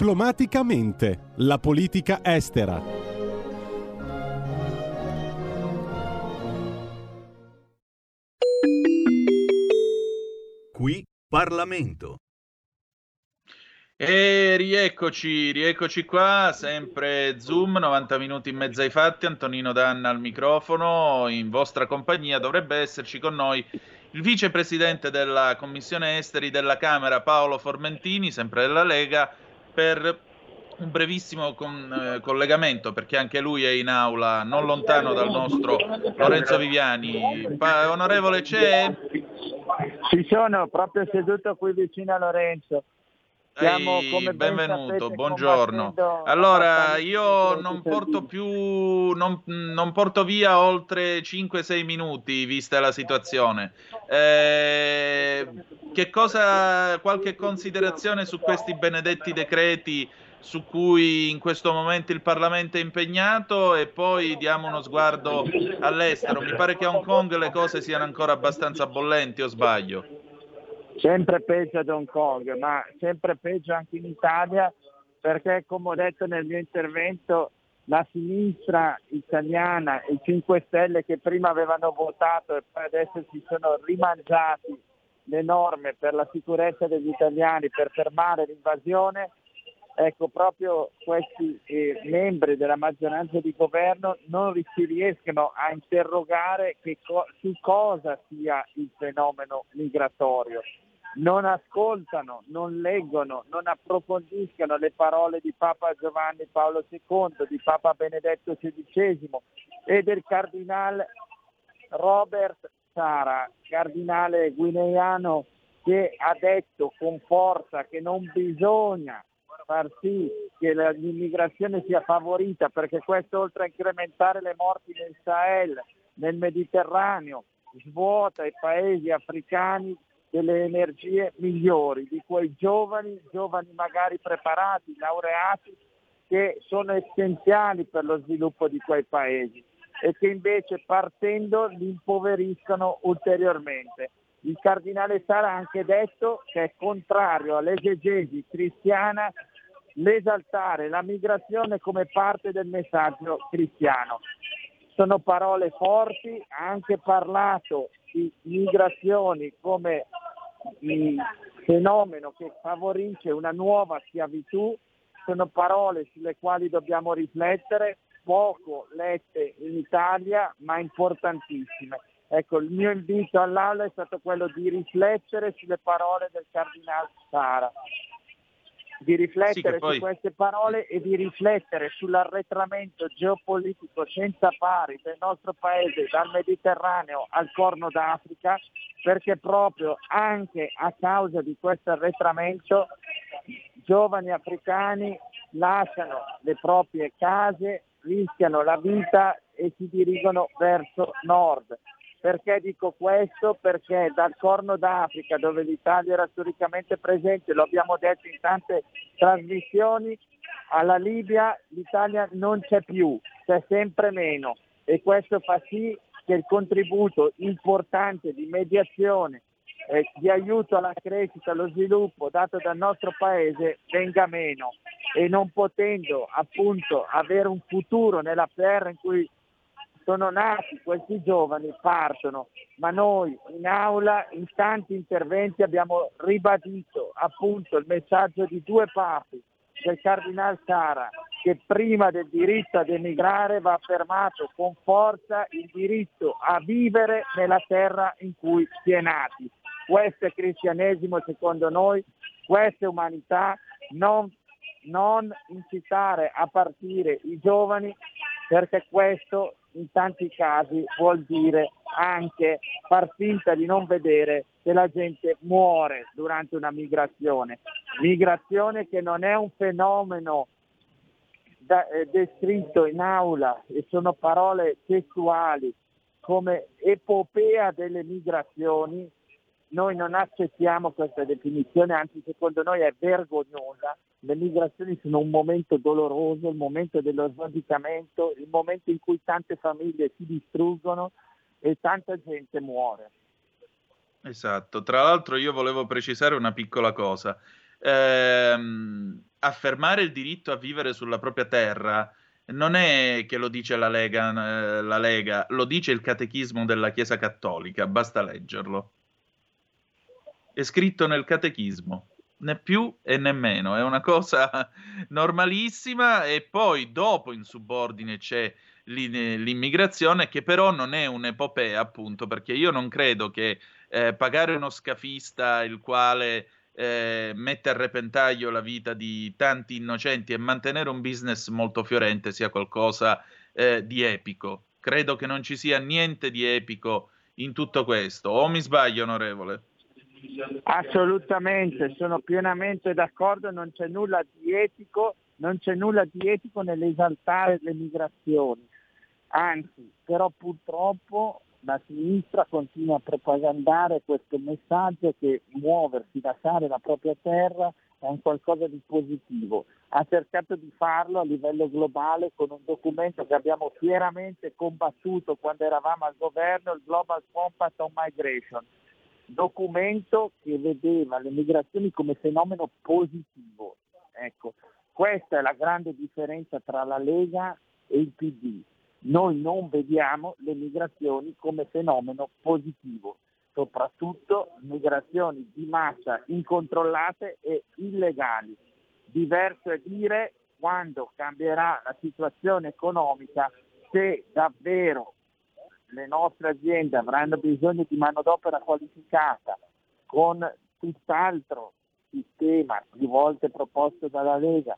Diplomaticamente, la politica estera. Qui Parlamento. E rieccoci, rieccoci qua, sempre Zoom, 90 minuti in mezzo ai fatti, Antonino Danna al microfono, in vostra compagnia dovrebbe esserci con noi il vicepresidente della Commissione Esteri della Camera Paolo Formentini, sempre della Lega, per un brevissimo con, eh, collegamento perché anche lui è in aula non lontano dal nostro Lorenzo Viviani. Pa- onorevole, c'è? Ci sono, proprio seduto qui vicino a Lorenzo. Siamo, Ehi, benvenuto, buongiorno. Allora, io non porto più, non, non porto via oltre 5-6 minuti, vista la situazione. Eh, che cosa, qualche considerazione su questi benedetti decreti su cui in questo momento il Parlamento è impegnato e poi diamo uno sguardo all'estero. Mi pare che a Hong Kong le cose siano ancora abbastanza bollenti o sbaglio? Sempre peggio ad Hong Kong, ma sempre peggio anche in Italia perché come ho detto nel mio intervento la sinistra italiana i 5 Stelle che prima avevano votato e poi adesso si sono rimangiati le norme per la sicurezza degli italiani per fermare l'invasione, ecco proprio questi eh, membri della maggioranza di governo non si riescono a interrogare co- su cosa sia il fenomeno migratorio. Non ascoltano, non leggono, non approfondiscono le parole di Papa Giovanni Paolo II, di Papa Benedetto XVI e del cardinale Robert Sara, cardinale guineano che ha detto con forza che non bisogna far sì che l'immigrazione sia favorita perché questo oltre a incrementare le morti nel Sahel, nel Mediterraneo, svuota i paesi africani delle energie migliori, di quei giovani, giovani magari preparati, laureati, che sono essenziali per lo sviluppo di quei paesi e che invece partendo li impoveriscono ulteriormente. Il cardinale Sara ha anche detto che è contrario all'esegesi cristiana l'esaltare la migrazione come parte del messaggio cristiano. Sono parole forti, ha anche parlato di migrazioni come fenomeno che favorisce una nuova schiavitù sono parole sulle quali dobbiamo riflettere, poco lette in Italia ma importantissime. Ecco, il mio invito all'Aula è stato quello di riflettere sulle parole del Cardinale Sara di riflettere sì, poi... su queste parole e di riflettere sull'arretramento geopolitico senza pari del nostro paese dal Mediterraneo al Corno d'Africa, perché proprio anche a causa di questo arretramento giovani africani lasciano le proprie case, rischiano la vita e si dirigono verso nord. Perché dico questo? Perché dal Corno d'Africa, dove l'Italia era storicamente presente, lo abbiamo detto in tante trasmissioni, alla Libia l'Italia non c'è più, c'è sempre meno e questo fa sì che il contributo importante di mediazione e di aiuto alla crescita, allo sviluppo dato dal nostro paese venga meno e non potendo appunto avere un futuro nella terra in cui sono nati questi giovani, partono, ma noi in aula in tanti interventi abbiamo ribadito appunto il messaggio di due papi, del Cardinal Sara, che prima del diritto ad emigrare va affermato con forza il diritto a vivere nella terra in cui si è nati. Questo è cristianesimo secondo noi, questa è umanità, non, non incitare a partire i giovani perché questo in tanti casi vuol dire anche far finta di non vedere che la gente muore durante una migrazione. Migrazione che non è un fenomeno da, eh, descritto in aula e sono parole testuali come epopea delle migrazioni, noi non accettiamo questa definizione, anzi secondo noi è vergognosa le migrazioni sono un momento doloroso, il momento dello sradicamento, il momento in cui tante famiglie si distruggono e tanta gente muore. Esatto, tra l'altro io volevo precisare una piccola cosa. Ehm, affermare il diritto a vivere sulla propria terra non è che lo dice la Lega, eh, la Lega, lo dice il catechismo della Chiesa Cattolica, basta leggerlo. È scritto nel catechismo né più e né meno, è una cosa [laughs] normalissima e poi dopo in subordine c'è l'immigrazione che però non è un'epopea appunto perché io non credo che eh, pagare uno scafista il quale eh, mette a repentaglio la vita di tanti innocenti e mantenere un business molto fiorente sia qualcosa eh, di epico. Credo che non ci sia niente di epico in tutto questo. O mi sbaglio, onorevole? Assolutamente, sono pienamente d'accordo, non c'è nulla di etico, non c'è nulla di etico nell'esaltare le migrazioni. Anzi, però purtroppo la sinistra continua a propagandare questo messaggio che muoversi, lasciare la propria terra è un qualcosa di positivo. Ha cercato di farlo a livello globale con un documento che abbiamo fieramente combattuto quando eravamo al governo, il Global Compact on Migration, documento che vedeva le migrazioni come fenomeno positivo. Ecco, questa è la grande differenza tra la Lega e il PD noi non vediamo le migrazioni come fenomeno positivo, soprattutto migrazioni di massa incontrollate e illegali. Diverso è dire quando cambierà la situazione economica se davvero le nostre aziende avranno bisogno di manodopera qualificata con tutt'altro sistema più volte proposto dalla Lega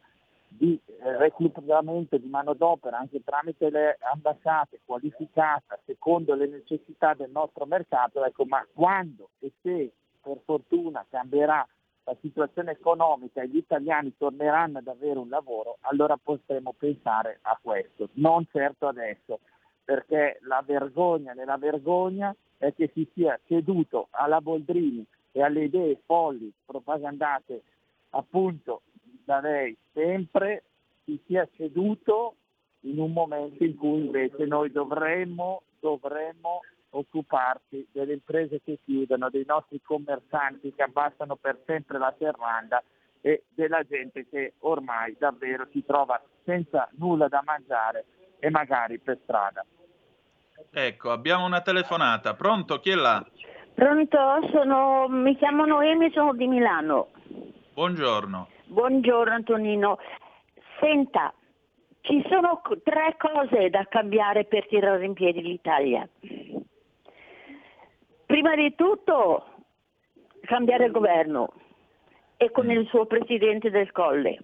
di eh, reclutamento di manodopera anche tramite le ambasciate qualificata secondo le necessità del nostro mercato, ecco, ma quando e se per fortuna cambierà la situazione economica e gli italiani torneranno ad avere un lavoro, allora potremo pensare a questo, non certo adesso, perché la vergogna nella vergogna è che si sia ceduto alla Boldrini e alle idee folli propagandate appunto da lei sempre si sia ceduto in un momento in cui invece noi dovremmo, dovremmo occuparci delle imprese che chiudono, dei nostri commercianti che abbassano per sempre la serranda e della gente che ormai davvero si trova senza nulla da mangiare e magari per strada. Ecco, abbiamo una telefonata. Pronto? Chi è là? Pronto? Sono... mi chiamo Noemi, sono di Milano. Buongiorno. Buongiorno Antonino. Senta, ci sono tre cose da cambiare per tirare in piedi l'Italia. Prima di tutto cambiare il governo e con il suo presidente del Colle,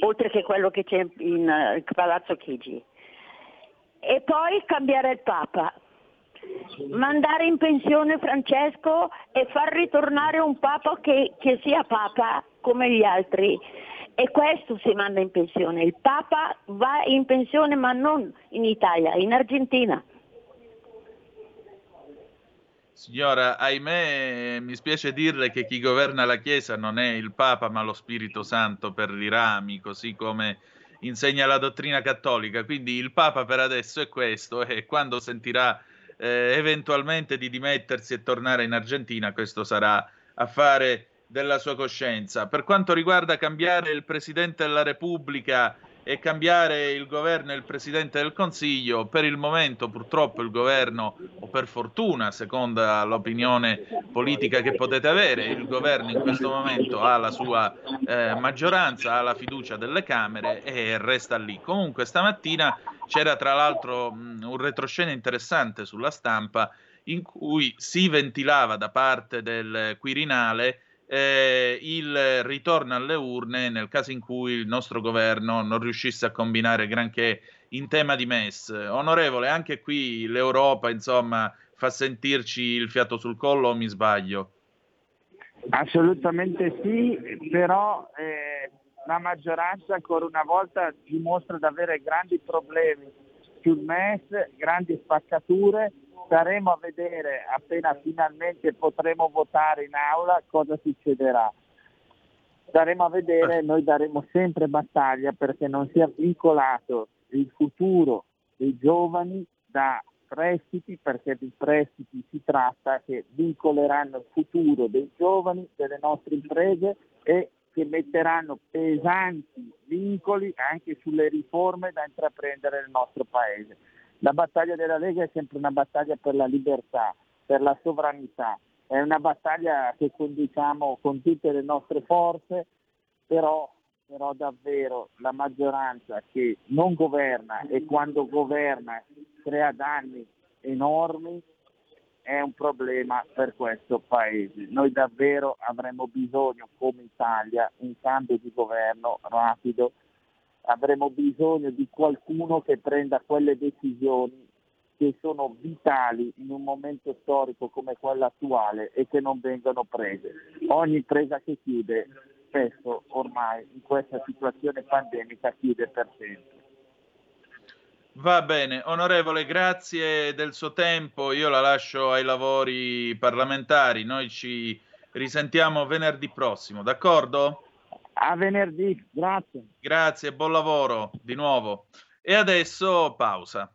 oltre che quello che c'è in uh, Palazzo Chigi. E poi cambiare il Papa, mandare in pensione Francesco e far ritornare un Papa che, che sia Papa come gli altri. E questo si manda in pensione. Il Papa va in pensione ma non in Italia, in Argentina. Signora, ahimè, mi spiace dirle che chi governa la Chiesa non è il Papa ma lo Spirito Santo per i rami, così come insegna la dottrina cattolica. Quindi il Papa per adesso è questo e quando sentirà eh, eventualmente di dimettersi e tornare in Argentina, questo sarà affare della sua coscienza. Per quanto riguarda cambiare il Presidente della Repubblica e cambiare il governo e il Presidente del Consiglio, per il momento purtroppo il governo, o per fortuna, secondo l'opinione politica che potete avere, il governo in questo momento ha la sua eh, maggioranza, ha la fiducia delle Camere e resta lì. Comunque stamattina c'era tra l'altro mh, un retroscena interessante sulla stampa in cui si ventilava da parte del Quirinale eh, il ritorno alle urne nel caso in cui il nostro governo non riuscisse a combinare granché in tema di MES. Onorevole, anche qui l'Europa, insomma, fa sentirci il fiato sul collo o mi sbaglio? Assolutamente sì, però eh, la maggioranza ancora una volta dimostra di avere grandi problemi sul MES, grandi spaccature staremo a vedere appena finalmente potremo votare in aula cosa succederà. Staremo a vedere, noi daremo sempre battaglia perché non sia vincolato il futuro dei giovani da prestiti, perché di prestiti si tratta che vincoleranno il futuro dei giovani, delle nostre imprese e che metteranno pesanti vincoli anche sulle riforme da intraprendere nel nostro Paese. La battaglia della Lega è sempre una battaglia per la libertà, per la sovranità, è una battaglia che conduciamo con tutte le nostre forze, però, però davvero la maggioranza che non governa e quando governa crea danni enormi è un problema per questo paese. Noi davvero avremo bisogno come Italia un cambio di governo rapido, avremo bisogno di qualcuno che prenda quelle decisioni che sono vitali in un momento storico come quello attuale e che non vengono prese. Ogni impresa che chiude spesso ormai in questa situazione pandemica chiude per sempre. Va bene, onorevole, grazie del suo tempo. Io la lascio ai lavori parlamentari. Noi ci risentiamo venerdì prossimo, d'accordo? A venerdì, grazie. Grazie, buon lavoro di nuovo. E adesso pausa.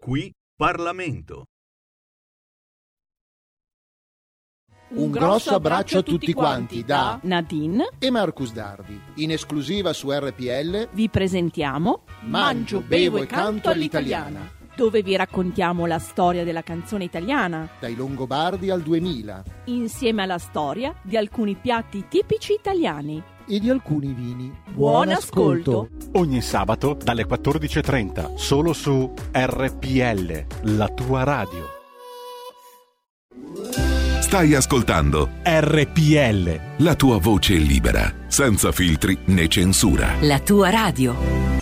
Qui Parlamento. Un grosso abbraccio a tutti quanti da Nadine e Marcus Dardi. In esclusiva su RPL vi presentiamo Mangio, bevo e canto all'italiana, dove vi raccontiamo la storia della canzone italiana, dai Longobardi al 2000, insieme alla storia di alcuni piatti tipici italiani e di alcuni vini. Buon ascolto! Ogni sabato dalle 14.30, solo su RPL, la tua radio. Stai ascoltando RPL. La tua voce libera, senza filtri né censura. La tua radio.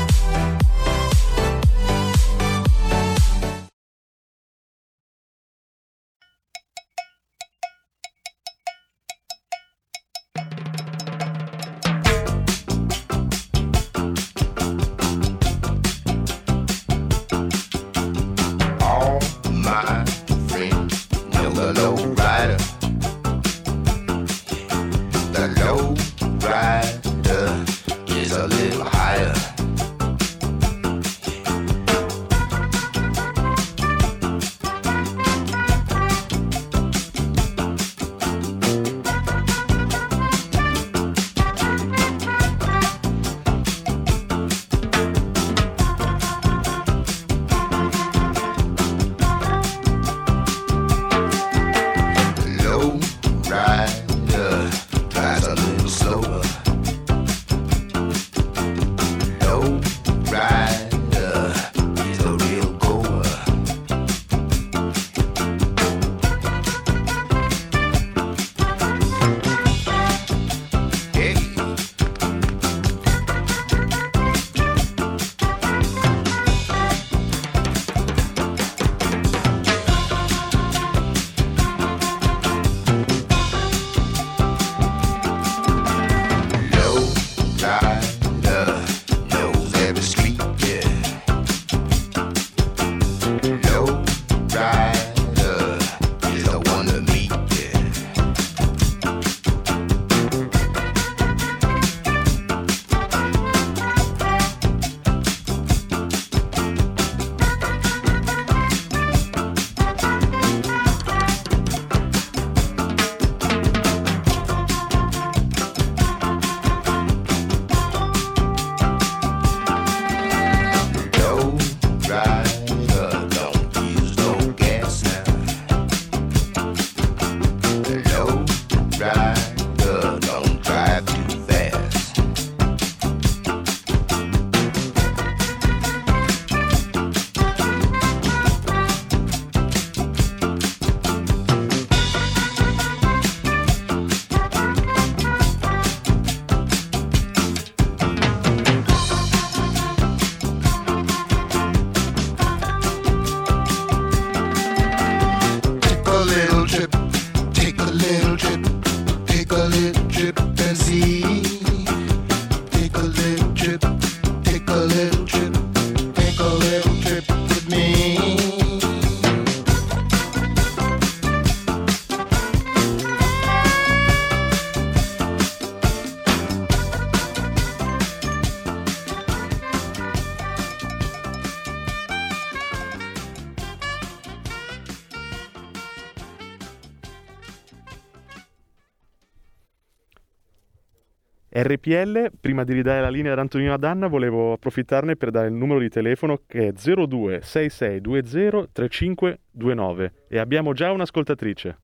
RPL, prima di ridare la linea ad Antonino Adanna, volevo approfittarne per dare il numero di telefono che è 0266203529 e abbiamo già un'ascoltatrice.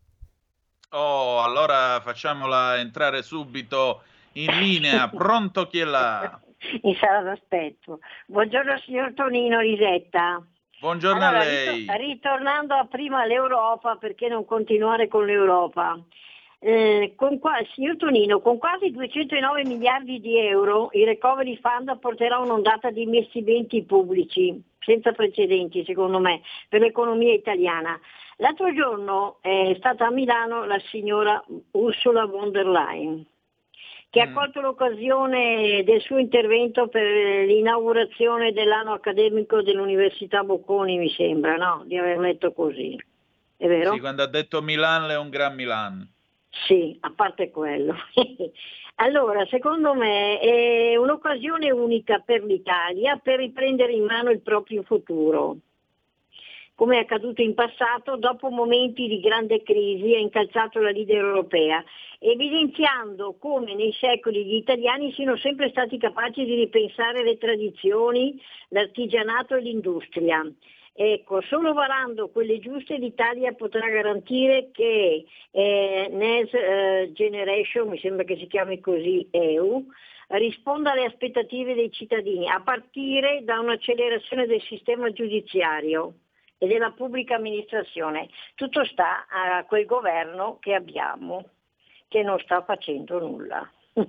Oh, allora facciamola entrare subito in linea. [laughs] Pronto chi è là? In sala d'aspetto. Buongiorno signor Tonino Risetta. Buongiorno allora, a lei. Ritornando a prima all'Europa, perché non continuare con l'Europa? Eh, con signor Tonino, con quasi 209 miliardi di euro il Recovery Fund porterà un'ondata di investimenti pubblici senza precedenti, secondo me, per l'economia italiana. L'altro giorno è stata a Milano la signora Ursula von der Leyen che ha mm. colto l'occasione del suo intervento per l'inaugurazione dell'anno accademico dell'Università Bocconi, mi sembra, no? Di aver letto così. È vero? Sì, quando ha detto Milan è un gran Milan. Sì, a parte quello. [laughs] allora, secondo me è un'occasione unica per l'Italia per riprendere in mano il proprio futuro. Come è accaduto in passato, dopo momenti di grande crisi ha incalzato la leader europea, evidenziando come nei secoli gli italiani siano sempre stati capaci di ripensare le tradizioni, l'artigianato e l'industria. Ecco, solo varando quelle giuste l'Italia potrà garantire che eh, Next eh, Generation, mi sembra che si chiami così EU, risponda alle aspettative dei cittadini, a partire da un'accelerazione del sistema giudiziario e della pubblica amministrazione. Tutto sta a quel governo che abbiamo, che non sta facendo nulla. Eh,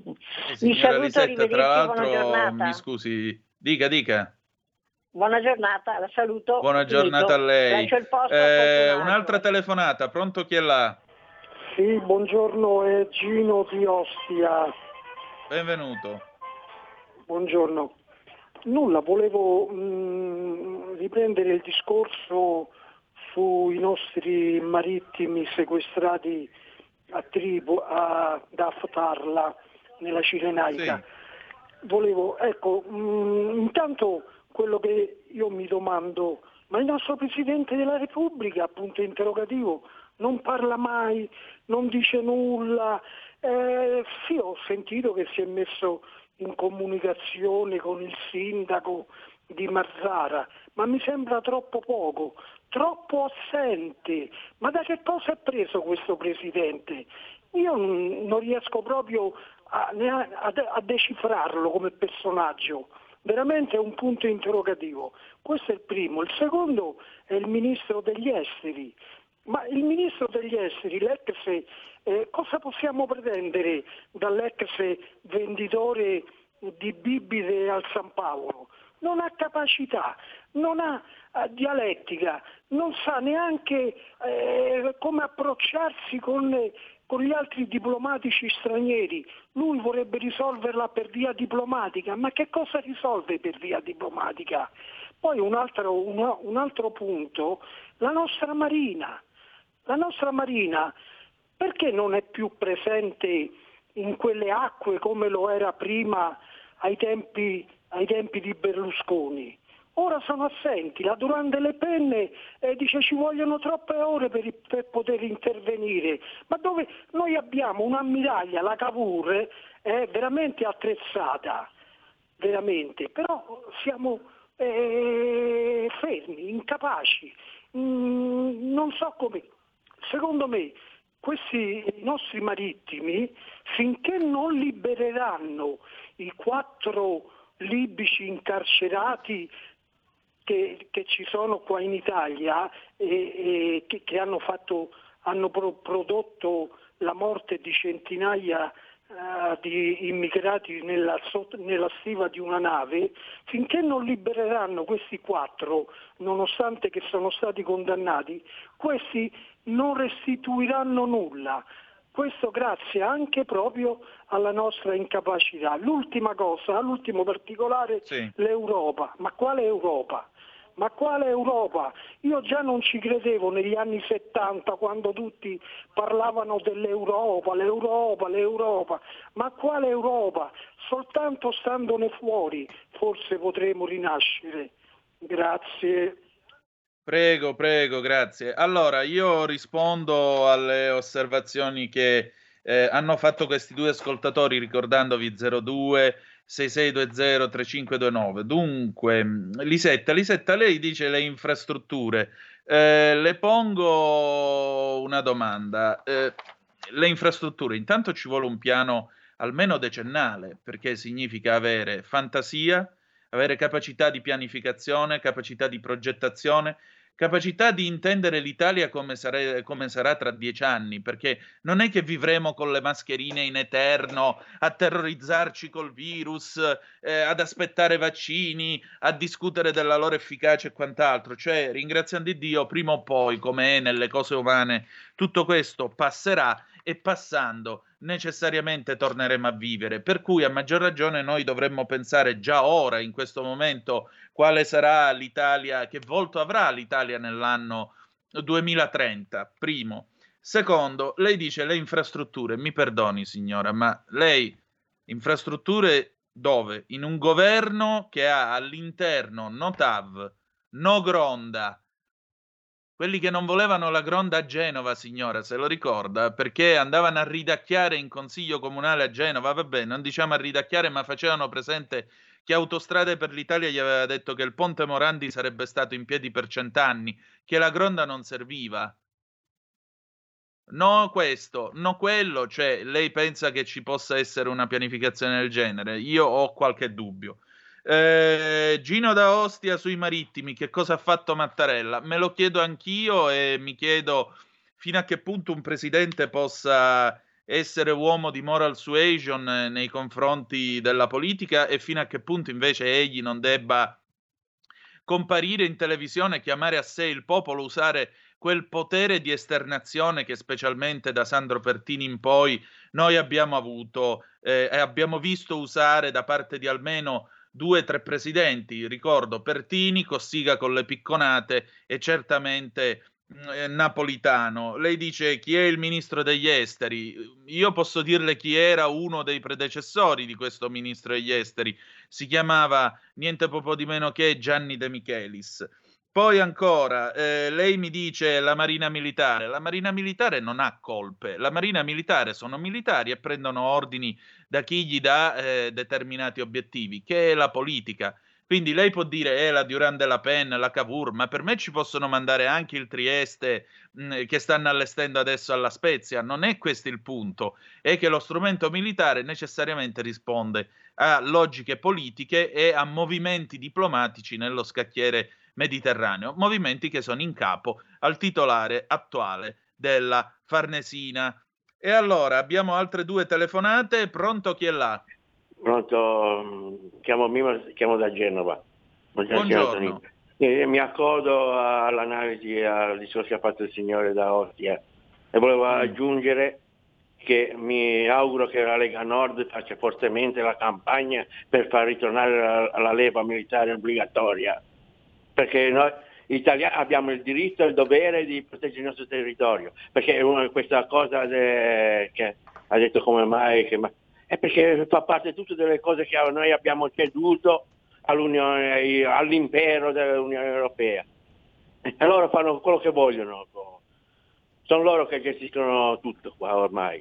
Vi [laughs] saluto, Lisetta, tra l'altro, mi scusi, dica, dica. Buona giornata, la saluto. Buona giornata a lei. Eh, un'altra telefonata, pronto chi è là? Sì, buongiorno, è Gino di Ostia. Benvenuto. Buongiorno. Nulla, volevo mh, mm, riprendere il discorso sui nostri marittimi sequestrati a Tribo, a, da Aftarla, nella Cirenaica. Sì. Volevo, ecco, mh, mm, intanto quello che io mi domando, ma il nostro Presidente della Repubblica, appunto interrogativo, non parla mai, non dice nulla. Eh, sì, ho sentito che si è messo in comunicazione con il sindaco di Marzara, ma mi sembra troppo poco, troppo assente. Ma da che cosa è preso questo Presidente? Io non riesco proprio a, a, a decifrarlo come personaggio veramente è un punto interrogativo. Questo è il primo. Il secondo è il ministro degli esteri. Ma il ministro degli esteri, l'ex, eh, cosa possiamo pretendere dall'ex venditore di bibite al San Paolo? Non ha capacità, non ha eh, dialettica, non sa neanche eh, come approcciarsi con con gli altri diplomatici stranieri. Lui vorrebbe risolverla per via diplomatica, ma che cosa risolve per via diplomatica? Poi un altro, un, un altro punto, la nostra Marina. La nostra Marina perché non è più presente in quelle acque come lo era prima ai tempi, ai tempi di Berlusconi? Ora sono assenti. La Durante le Penne eh, dice ci vogliono troppe ore per, per, poter intervenire, ma dove noi abbiamo un'ammiraglia, la Cavour, è veramente attrezzata, veramente, però siamo eh, fermi, incapaci, mm, non so come. Secondo me questi nostri marittimi, finché non libereranno i quattro libici incarcerati che, che ci sono qua in Italia e, e che, che, hanno, fatto, hanno pro, prodotto la morte di centinaia uh, di immigrati nella, nella, stiva di una nave, finché non libereranno questi quattro, nonostante che sono stati condannati, questi non restituiranno nulla. Questo grazie anche proprio alla nostra incapacità. L'ultima cosa, l'ultimo particolare, sì. l'Europa. Ma quale Europa? Ma quale Europa? Io già non ci credevo negli anni 70 quando tutti parlavano dell'Europa, l'Europa, l'Europa. Ma quale Europa? Soltanto standone fuori forse potremo rinascere. Grazie. Prego, prego, grazie. Allora, io rispondo alle osservazioni che eh, hanno fatto questi due ascoltatori ricordandovi 02 6620 3529. Dunque, Lisetta, Lisetta, lei dice le infrastrutture. Eh, le pongo una domanda. Eh, le infrastrutture, intanto ci vuole un piano almeno decennale, perché significa avere fantasia, avere capacità di pianificazione, capacità di progettazione, capacità di intendere l'Italia come, sare- come, sarà tra dieci anni, perché non è che vivremo con le mascherine in eterno, a terrorizzarci col virus, eh, ad aspettare vaccini, a discutere della loro efficacia e quant'altro. Cioè, ringraziando Dio, prima o poi, come è nelle cose umane, tutto questo passerà e passando necessariamente torneremo a vivere. Per cui a maggior ragione noi dovremmo pensare già ora, in questo momento, quale sarà l'Italia, che volto avrà l'Italia nell'anno 2030, primo. Secondo, lei dice le infrastrutture, mi perdoni signora, ma lei infrastrutture dove? In un governo che ha all'interno no TAV, no Gronda, quelli che non volevano la gronda a Genova, signora, se lo ricorda, perché andavano a ridacchiare in consiglio comunale a Genova, vabbè, non diciamo a ridacchiare, ma facevano presente che Autostrade per l'Italia gli aveva detto che il ponte Morandi sarebbe stato in piedi per cent'anni, che la gronda non serviva. No questo, no quello, cioè lei pensa che ci possa essere una pianificazione del genere? Io ho qualche dubbio. Eh, Gino da Ostia sui marittimi, che cosa ha fatto Mattarella? Me lo chiedo anch'io e mi chiedo fino a che punto un presidente possa essere uomo di moral suasion eh, nei confronti della politica e fino a che punto invece egli non debba comparire in televisione, chiamare a sé il popolo, usare quel potere di esternazione che specialmente da Sandro Pertini in poi noi abbiamo avuto eh, e abbiamo visto usare da parte di almeno due o tre presidenti, ricordo Pertini, Cossiga con le picconate e certamente mm, eh, Napolitano. Lei dice chi è il ministro degli esteri? Io posso dirle chi era uno dei predecessori di questo ministro degli esteri. Si chiamava niente poco di meno che Gianni De Michelis. Poi ancora, eh, lei mi dice la Marina Militare. La Marina Militare non ha colpe. La Marina Militare sono militari e prendono ordini da chi gli dà eh, determinati obiettivi, che è la politica. Quindi lei può dire eh, la Durand la Pen, la Cavour, ma per me ci possono mandare anche il Trieste mh, mm, che stanno allestendo adesso alla Spezia. Non è questo il punto, è che lo strumento militare necessariamente risponde a logiche politiche e a movimenti diplomatici nello scacchiere Mediterraneo, movimenti che sono in capo al titolare attuale della Farnesina. E allora abbiamo altre due telefonate, pronto chi è là? Pronto, chiamo Mimo, chiamo da Genova. Buongiorno. Eh, mi accodo all'analisi e al discorso che ha fatto il signore da Ostia e volevo mm. aggiungere che mi auguro che la Lega Nord faccia fortemente la campagna per far ritornare la, la leva militare obbligatoria perché noi italiani abbiamo il diritto e il dovere di proteggere il nostro territorio, perché questa cosa de, che ha detto come mai, che, ma, è perché fa parte tutte delle cose che noi abbiamo ceduto all'impero dell'Unione Europea. E loro fanno quello che vogliono, sono loro che gestiscono tutto qua ormai.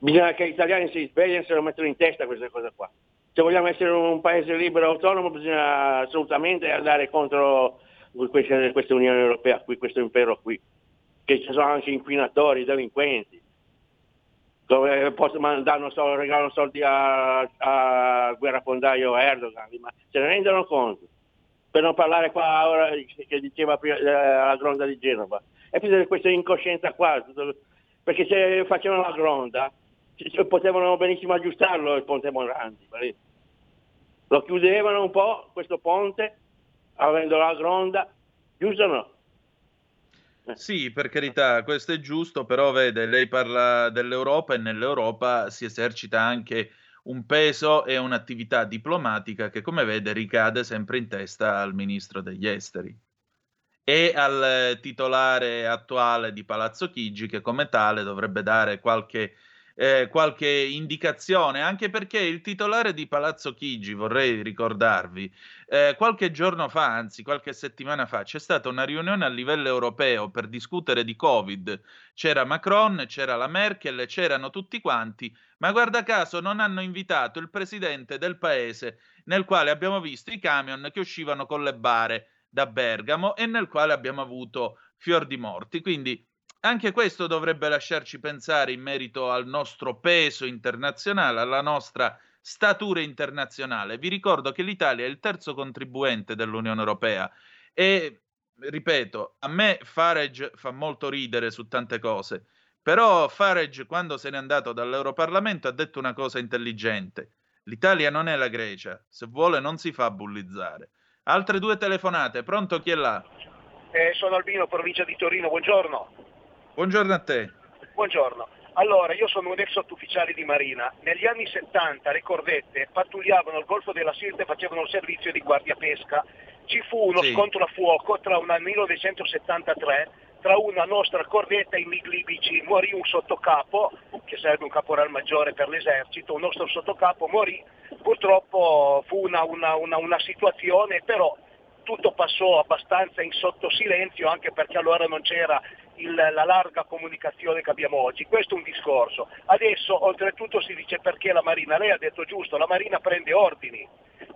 Bisogna che gli italiani si svegliano e se lo mettono in testa queste cose qua se vogliamo essere un paese libero e autonomo bisogna assolutamente andare contro questa, questa Unione Europea, qui, questo impero qui, che ci sono anche inquinatori, delinquenti, dove possono, danno regalano soldi a, a guerrafondaio Erdogan, ma se ne rendono conto. Per non parlare qua ora che diceva prima, eh, la gronda di Genova. E poi questa incoscienza qua, perché se facevano la gronda potevano benissimo aggiustarlo il ponte Morandi. Lo chiudevano un po' questo ponte, avendo la gronda, giusto no? Sì, per carità, questo è giusto, però vede, lei parla dell'Europa e nell'Europa si esercita anche un peso e un'attività diplomatica che, come vede, ricade sempre in testa al ministro degli esteri e al titolare attuale di Palazzo Chigi, che come tale dovrebbe dare qualche eh, qualche indicazione, anche perché il titolare di Palazzo Chigi, vorrei ricordarvi, eh, qualche giorno fa, anzi qualche settimana fa, c'è stata una riunione a livello europeo per discutere di Covid. C'era Macron, c'era la Merkel, c'erano tutti quanti, ma guarda caso non hanno invitato il presidente del paese nel quale abbiamo visto i camion che uscivano con le bare da Bergamo e nel quale abbiamo avuto fior di morti. Quindi anche questo dovrebbe lasciarci pensare in merito al nostro peso internazionale, alla nostra statura internazionale. Vi ricordo che l'Italia è il terzo contribuente dell'Unione Europea e, ripeto, a me Farage fa molto ridere su tante cose, però Farage quando se n'è andato dall'Europarlamento ha detto una cosa intelligente. L'Italia non è la Grecia, se vuole non si fa bullizzare. Altre due telefonate, pronto chi è là? Eh, sono Albino, provincia di Torino, buongiorno. Buongiorno a te. Buongiorno. Allora, io sono un ex sottufficiale di Marina. Negli anni 70 le corvette pattugliavano il Golfo della Sirte e facevano il servizio di guardia pesca. Ci fu uno sì. scontro a fuoco tra una 1973 tra una nostra corvetta e i MiG libici. Morì un sottocapo, che sarebbe un caporal maggiore per l'esercito, un nostro sottocapo morì. Purtroppo fu una, una, una, una situazione, però tutto passò abbastanza in sottosilenzio anche perché allora non c'era il, la larga comunicazione che abbiamo oggi. Questo è un discorso. Adesso oltretutto si dice perché la Marina, lei ha detto giusto, la Marina prende ordini,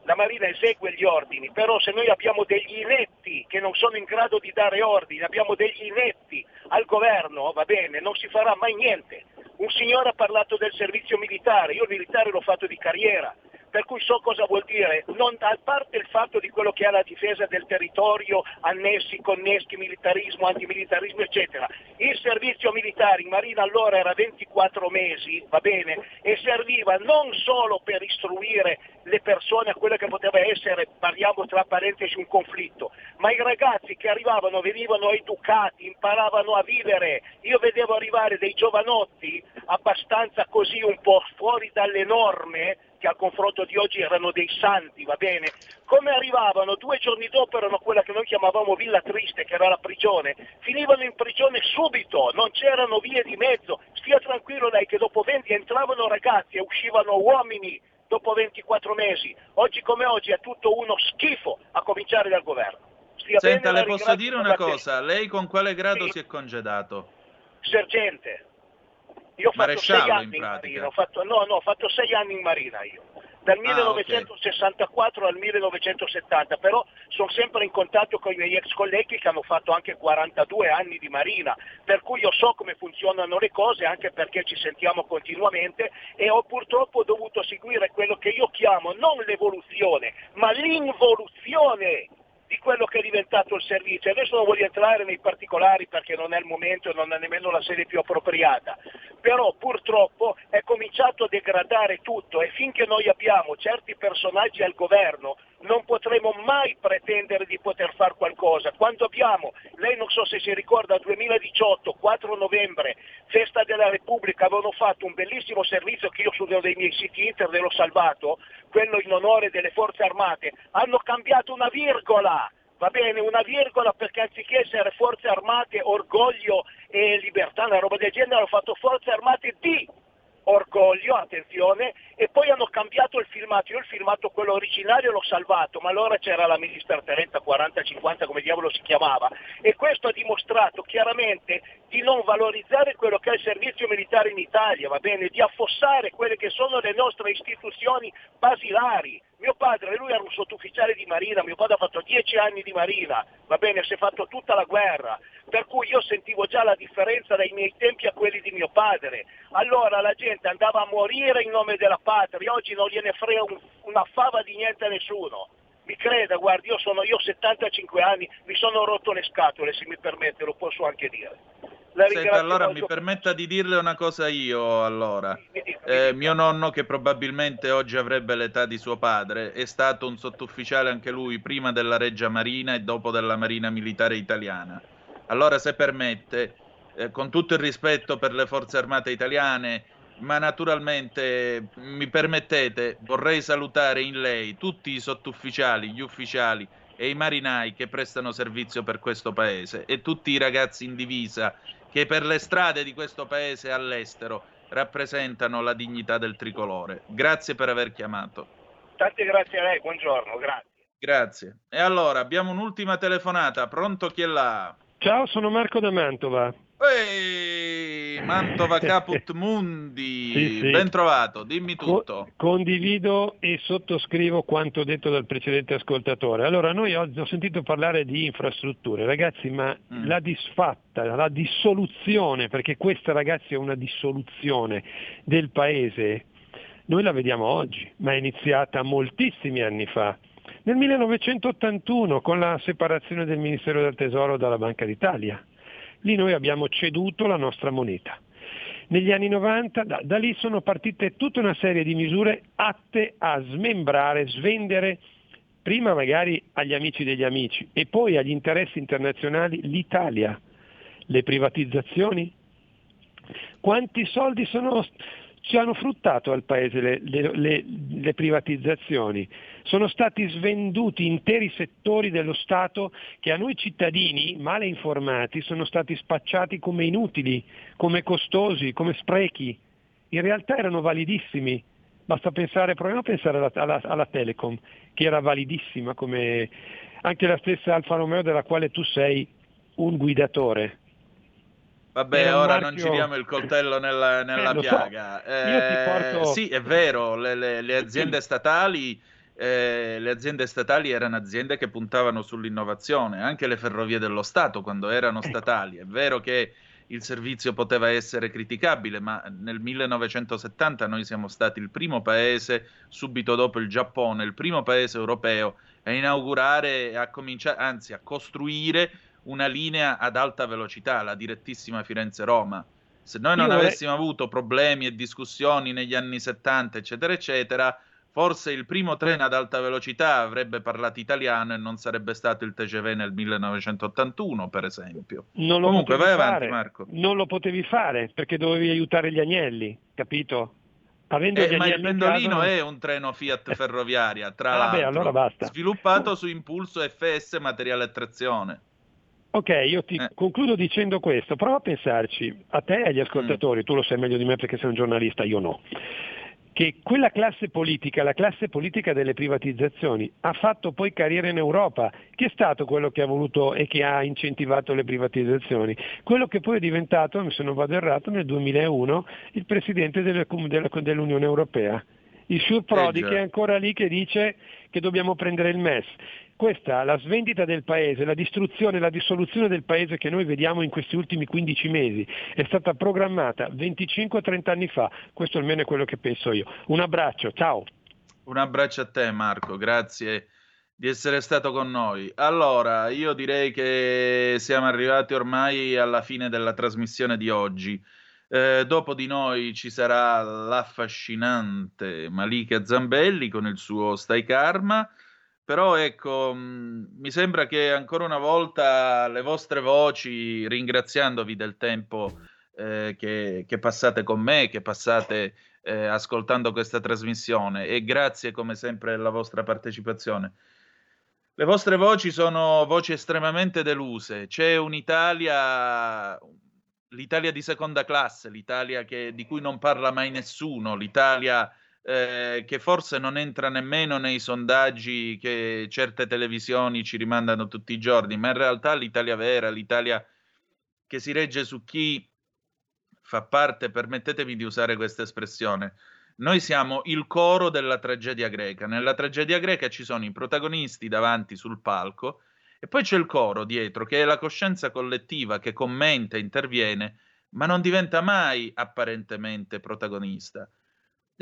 la Marina esegue gli ordini, però se noi abbiamo degli inetti che non sono in grado di dare ordini, abbiamo degli inetti al governo, va bene, non si farà mai niente. Un signore ha parlato del servizio militare, io il militare l'ho fatto di carriera, per cui so cosa vuol dire, non, a parte il fatto di quello che è la difesa del territorio, annessi, conneschi, militarismo, antimilitarismo, eccetera. Il servizio militare in Marina allora era 24 mesi, va bene, e serviva non solo per istruire le persone a quello che poteva essere, parliamo tra parentesi, un conflitto, ma i ragazzi che arrivavano venivano educati, imparavano a vivere. Io vedevo arrivare dei giovanotti abbastanza così un po' fuori dalle norme, che al confronto di oggi erano dei santi, va bene? Come arrivavano due giorni dopo erano quella che noi chiamavamo Villa Triste, che era la prigione, finivano in prigione subito, non c'erano vie di mezzo, stia tranquillo lei che dopo 20 entravano ragazzi e uscivano uomini dopo 24 mesi, oggi come oggi è tutto uno schifo a cominciare dal governo. Stia Senta, bene, le posso dire una cosa, lei con quale grado sì. si è congedato? Sergente. Io ho fatto sei anni in, in marina, ho fatto, no, no, ho fatto sei anni in marina io, dal 1964 ah, okay. al 1970, però sono sempre in contatto con i miei ex colleghi che hanno fatto anche 42 anni di marina, per cui io so come funzionano le cose anche perché ci sentiamo continuamente e ho purtroppo dovuto seguire quello che io chiamo non l'evoluzione, ma l'involuzione di quello che è diventato il servizio. Adesso non voglio entrare nei particolari perché non è il momento e non è nemmeno la sede più appropriata, però purtroppo è cominciato a degradare tutto e finché noi abbiamo certi personaggi al governo non potremo mai pretendere di poter fare qualcosa. Quando abbiamo, lei non so se si ricorda, 2018, 4 novembre, festa della Repubblica, avevano fatto un bellissimo servizio che io su uno dei miei siti internet l'ho salvato, quello in onore delle forze armate, hanno cambiato una virgola va bene, una virgola perché anziché essere forze armate, orgoglio e libertà, una roba del genere, hanno fatto forze armate di orgoglio, attenzione, e poi hanno cambiato il filmato, io il filmato quello originario l'ho salvato, ma allora c'era la ministra 30, 40, 50, come diavolo si chiamava, e questo ha dimostrato chiaramente di non valorizzare quello che è il servizio militare in Italia, va bene, di affossare quelle che sono le nostre istituzioni basilari. Mio padre, lui era un sottufficiale di marina, mio padre ha fatto dieci anni di marina, va bene, si è fatto tutta la guerra, per cui io sentivo già la differenza dai miei tempi a quelli di mio padre. Allora la gente andava a morire in nome della patria, oggi non gliene frega un, una fava di niente a nessuno. Mi creda, guardi, io, sono, io ho 75 anni, mi sono rotto le scatole, se mi permette, lo posso anche dire. Senta, allora molto... mi permetta di dirle una cosa io allora. Eh, mio nonno, che probabilmente oggi avrebbe l'età di suo padre, è stato un sottufficiale anche lui prima della Reggia Marina e dopo della Marina Militare Italiana. Allora, se permette, eh, con tutto il rispetto per le forze armate italiane, ma naturalmente mi permettete, vorrei salutare in lei tutti i sottufficiali, gli ufficiali e i marinai che prestano servizio per questo paese e tutti i ragazzi in divisa che per le strade di questo paese all'estero rappresentano la dignità del tricolore. Grazie per aver chiamato. Tante grazie a lei, buongiorno, grazie. Grazie. E allora abbiamo un'ultima telefonata. Pronto chi è là? Ciao, sono Marco da Mantova. Ehi, Mantova [laughs] Caput Mundi, sì, sì. ben trovato, dimmi tutto. Co- condivido e sottoscrivo quanto detto dal precedente ascoltatore. Allora, noi oggi ho sentito parlare di infrastrutture, ragazzi, ma mm. la disfatta, la dissoluzione, perché questa ragazzi è una dissoluzione del paese, noi la vediamo oggi, ma è iniziata moltissimi anni fa. Nel 1981 con la separazione del Ministero del Tesoro dalla Banca d'Italia. Lì noi abbiamo ceduto la nostra moneta. Negli anni 90 da, da lì sono partite tutta una serie di misure atte a smembrare, svendere prima magari agli amici degli amici e poi agli interessi internazionali l'Italia, le privatizzazioni. Quanti soldi sono, ci hanno fruttato al Paese le, le, le, le, privatizzazioni. Sono stati svenduti interi settori dello Stato che a noi cittadini, male informati, sono stati spacciati come inutili, come costosi, come sprechi. In realtà erano validissimi. Basta pensare, proviamo a pensare alla, alla, alla Telecom, che era validissima come anche la stessa Alfa Romeo della quale tu sei un guidatore Vabbè, ora marchio... non giriamo il coltello nella, nella [laughs] eh, piaga. So. Eh, porto... Sì, è vero, le, le, le aziende statali... Eh, le aziende statali erano aziende che puntavano sull'innovazione, anche le ferrovie dello Stato quando erano ecco. statali. È vero che il servizio poteva essere criticabile, ma nel 1970 noi siamo stati il primo paese, subito dopo il Giappone, il primo paese europeo a inaugurare, a cominciare, anzi a costruire una linea ad alta velocità, la direttissima Firenze-Roma. Se noi non Io avessimo vorrei... avuto problemi e discussioni negli anni 70, eccetera, eccetera, forse il primo treno ad alta velocità avrebbe parlato italiano e non sarebbe stato il TGV nel 1981, per esempio. Non Comunque, vai fare. avanti, Marco. Non lo potevi fare perché dovevi aiutare gli agnelli, capito? Eh, ma il pendolino caso... è un treno Fiat [laughs] ferroviaria, tra ah, l'altro, beh, allora sviluppato su impulso FS materiale e trazione. Ok, io ti eh. concludo dicendo questo, prova a pensarci, a te e agli ascoltatori, mm. tu lo sai meglio di me perché sei un giornalista, io no, che quella classe politica, la classe politica delle privatizzazioni, ha fatto poi carriera in Europa, che è stato quello che ha voluto e che ha incentivato le privatizzazioni, quello che poi è diventato, se non vado errato, nel 2001 il Presidente delle, delle, dell'Unione Europea. Il Sure Prodi eh, che è ancora lì che dice che dobbiamo prendere il MES questa, la svendita del paese, la distruzione, la dissoluzione del paese che noi vediamo in questi ultimi 15 mesi è stata programmata 25-30 anni fa, questo almeno è quello che penso io. Un abbraccio, ciao. Un abbraccio a te Marco, grazie di essere stato con noi. Allora, io direi che siamo arrivati ormai alla fine della trasmissione di oggi. Eh, dopo di noi ci sarà l'affascinante Malika Zambelli con il suo Stai Karma. Però ecco, mh, mi sembra che ancora una volta le vostre voci, ringraziandovi del tempo eh, che, che, passate con me, che passate eh, ascoltando questa trasmissione e grazie come sempre alla vostra partecipazione. Le vostre voci sono voci estremamente deluse. C'è un'Italia, l'Italia di seconda classe, l'Italia che, di cui non parla mai nessuno, l'Italia eh, che forse non entra nemmeno nei sondaggi che certe televisioni ci rimandano tutti i giorni, ma in realtà l'Italia vera, l'Italia che si regge su chi fa parte, permettetemi di usare questa espressione, noi siamo il coro della tragedia greca. Nella tragedia greca ci sono i protagonisti davanti sul palco e poi c'è il coro dietro, che è la coscienza collettiva che commenta, interviene, ma non diventa mai apparentemente protagonista.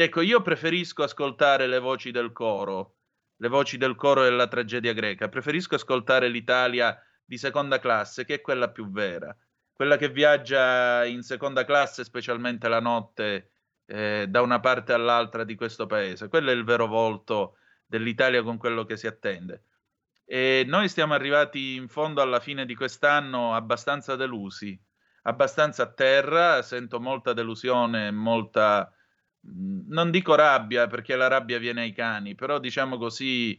Ecco, io preferisco ascoltare le voci del coro, le voci del coro della tragedia greca, preferisco ascoltare l'Italia di seconda classe, che è quella più vera, quella che viaggia in seconda classe, specialmente la notte, eh, da una parte all'altra di questo paese. Quello è il vero volto dell'Italia con quello che si attende. E noi stiamo arrivati in fondo alla fine di quest'anno abbastanza delusi, abbastanza a terra, sento molta delusione, molta non dico rabbia perché la rabbia viene ai cani, però diciamo così,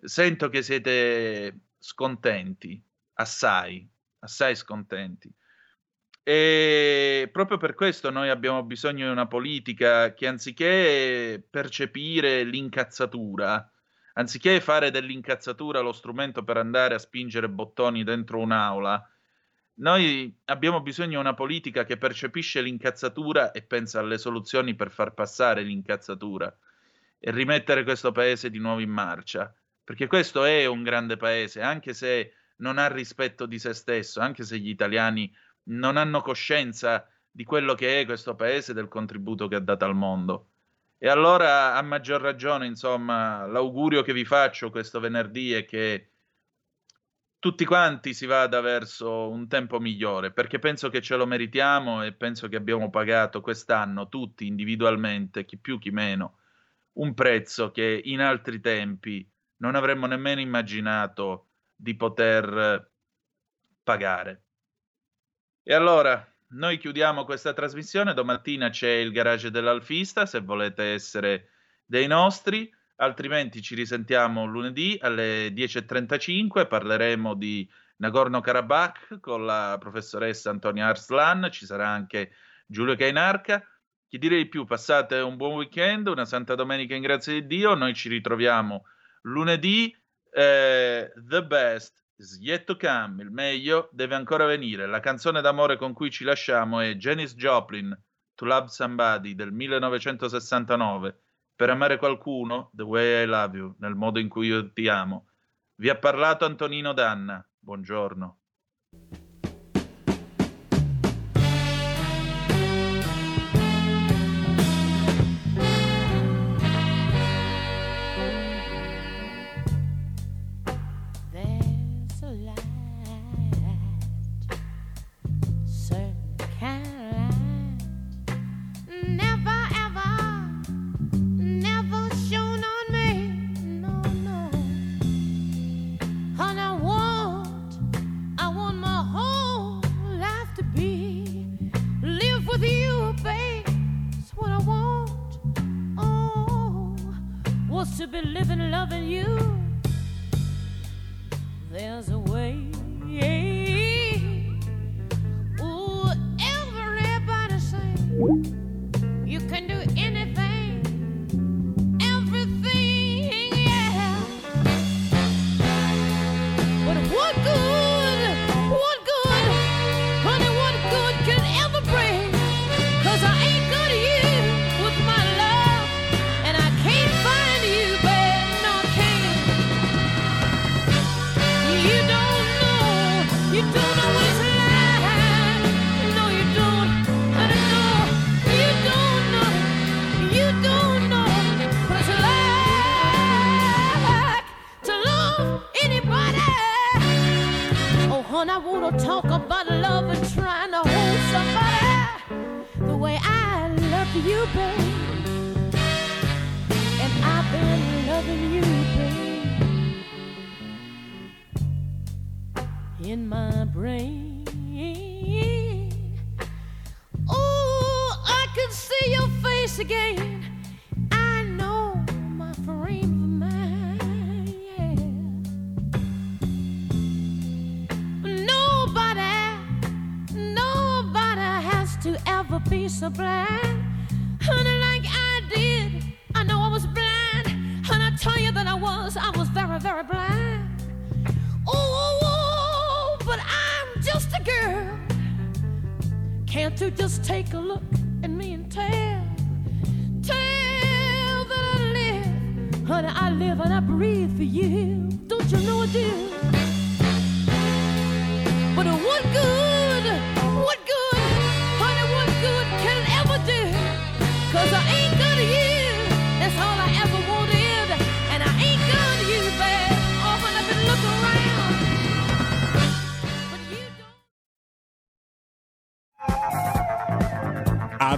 sento che siete scontenti, assai, assai scontenti. E proprio per questo noi abbiamo bisogno di una politica che anziché percepire l'incazzatura, anziché fare dell'incazzatura lo strumento per andare a spingere bottoni dentro un'aula, noi abbiamo bisogno di una politica che percepisce l'incazzatura e pensa alle soluzioni per far passare l'incazzatura e rimettere questo paese di nuovo in marcia. Perché questo è un grande paese, anche se non ha rispetto di se stesso, anche se gli italiani non hanno coscienza di quello che è questo paese del contributo che ha dato al mondo. E allora, a maggior ragione, insomma, l'augurio che vi faccio questo venerdì è che tutti quanti si vada verso un tempo migliore, perché penso che ce lo meritiamo e penso che abbiamo pagato quest'anno tutti individualmente, chi più chi meno, un prezzo che in altri tempi non avremmo nemmeno immaginato di poter pagare. E allora, noi chiudiamo questa trasmissione, domattina c'è il garage dell'Alfista, se volete essere dei nostri, altrimenti ci risentiamo lunedì alle 10.35, parleremo di Nagorno-Karabakh con la professoressa Antonia Arslan, ci sarà anche Giulio Cainarca. Chi dire di più, passate un buon weekend, una Santa Domenica in grazia di Dio, noi ci ritroviamo lunedì, eh, The Best is yet to come, il meglio deve ancora venire. La canzone d'amore con cui ci lasciamo è Janis Joplin, To Love Somebody del 1969. Per amare qualcuno, The Way I Love You, nel modo in cui io ti amo. Vi ha parlato Antonino Danna. Buongiorno. be. Live with you, babe, That's what I want. Oh, was to be living, loving you. There's a way.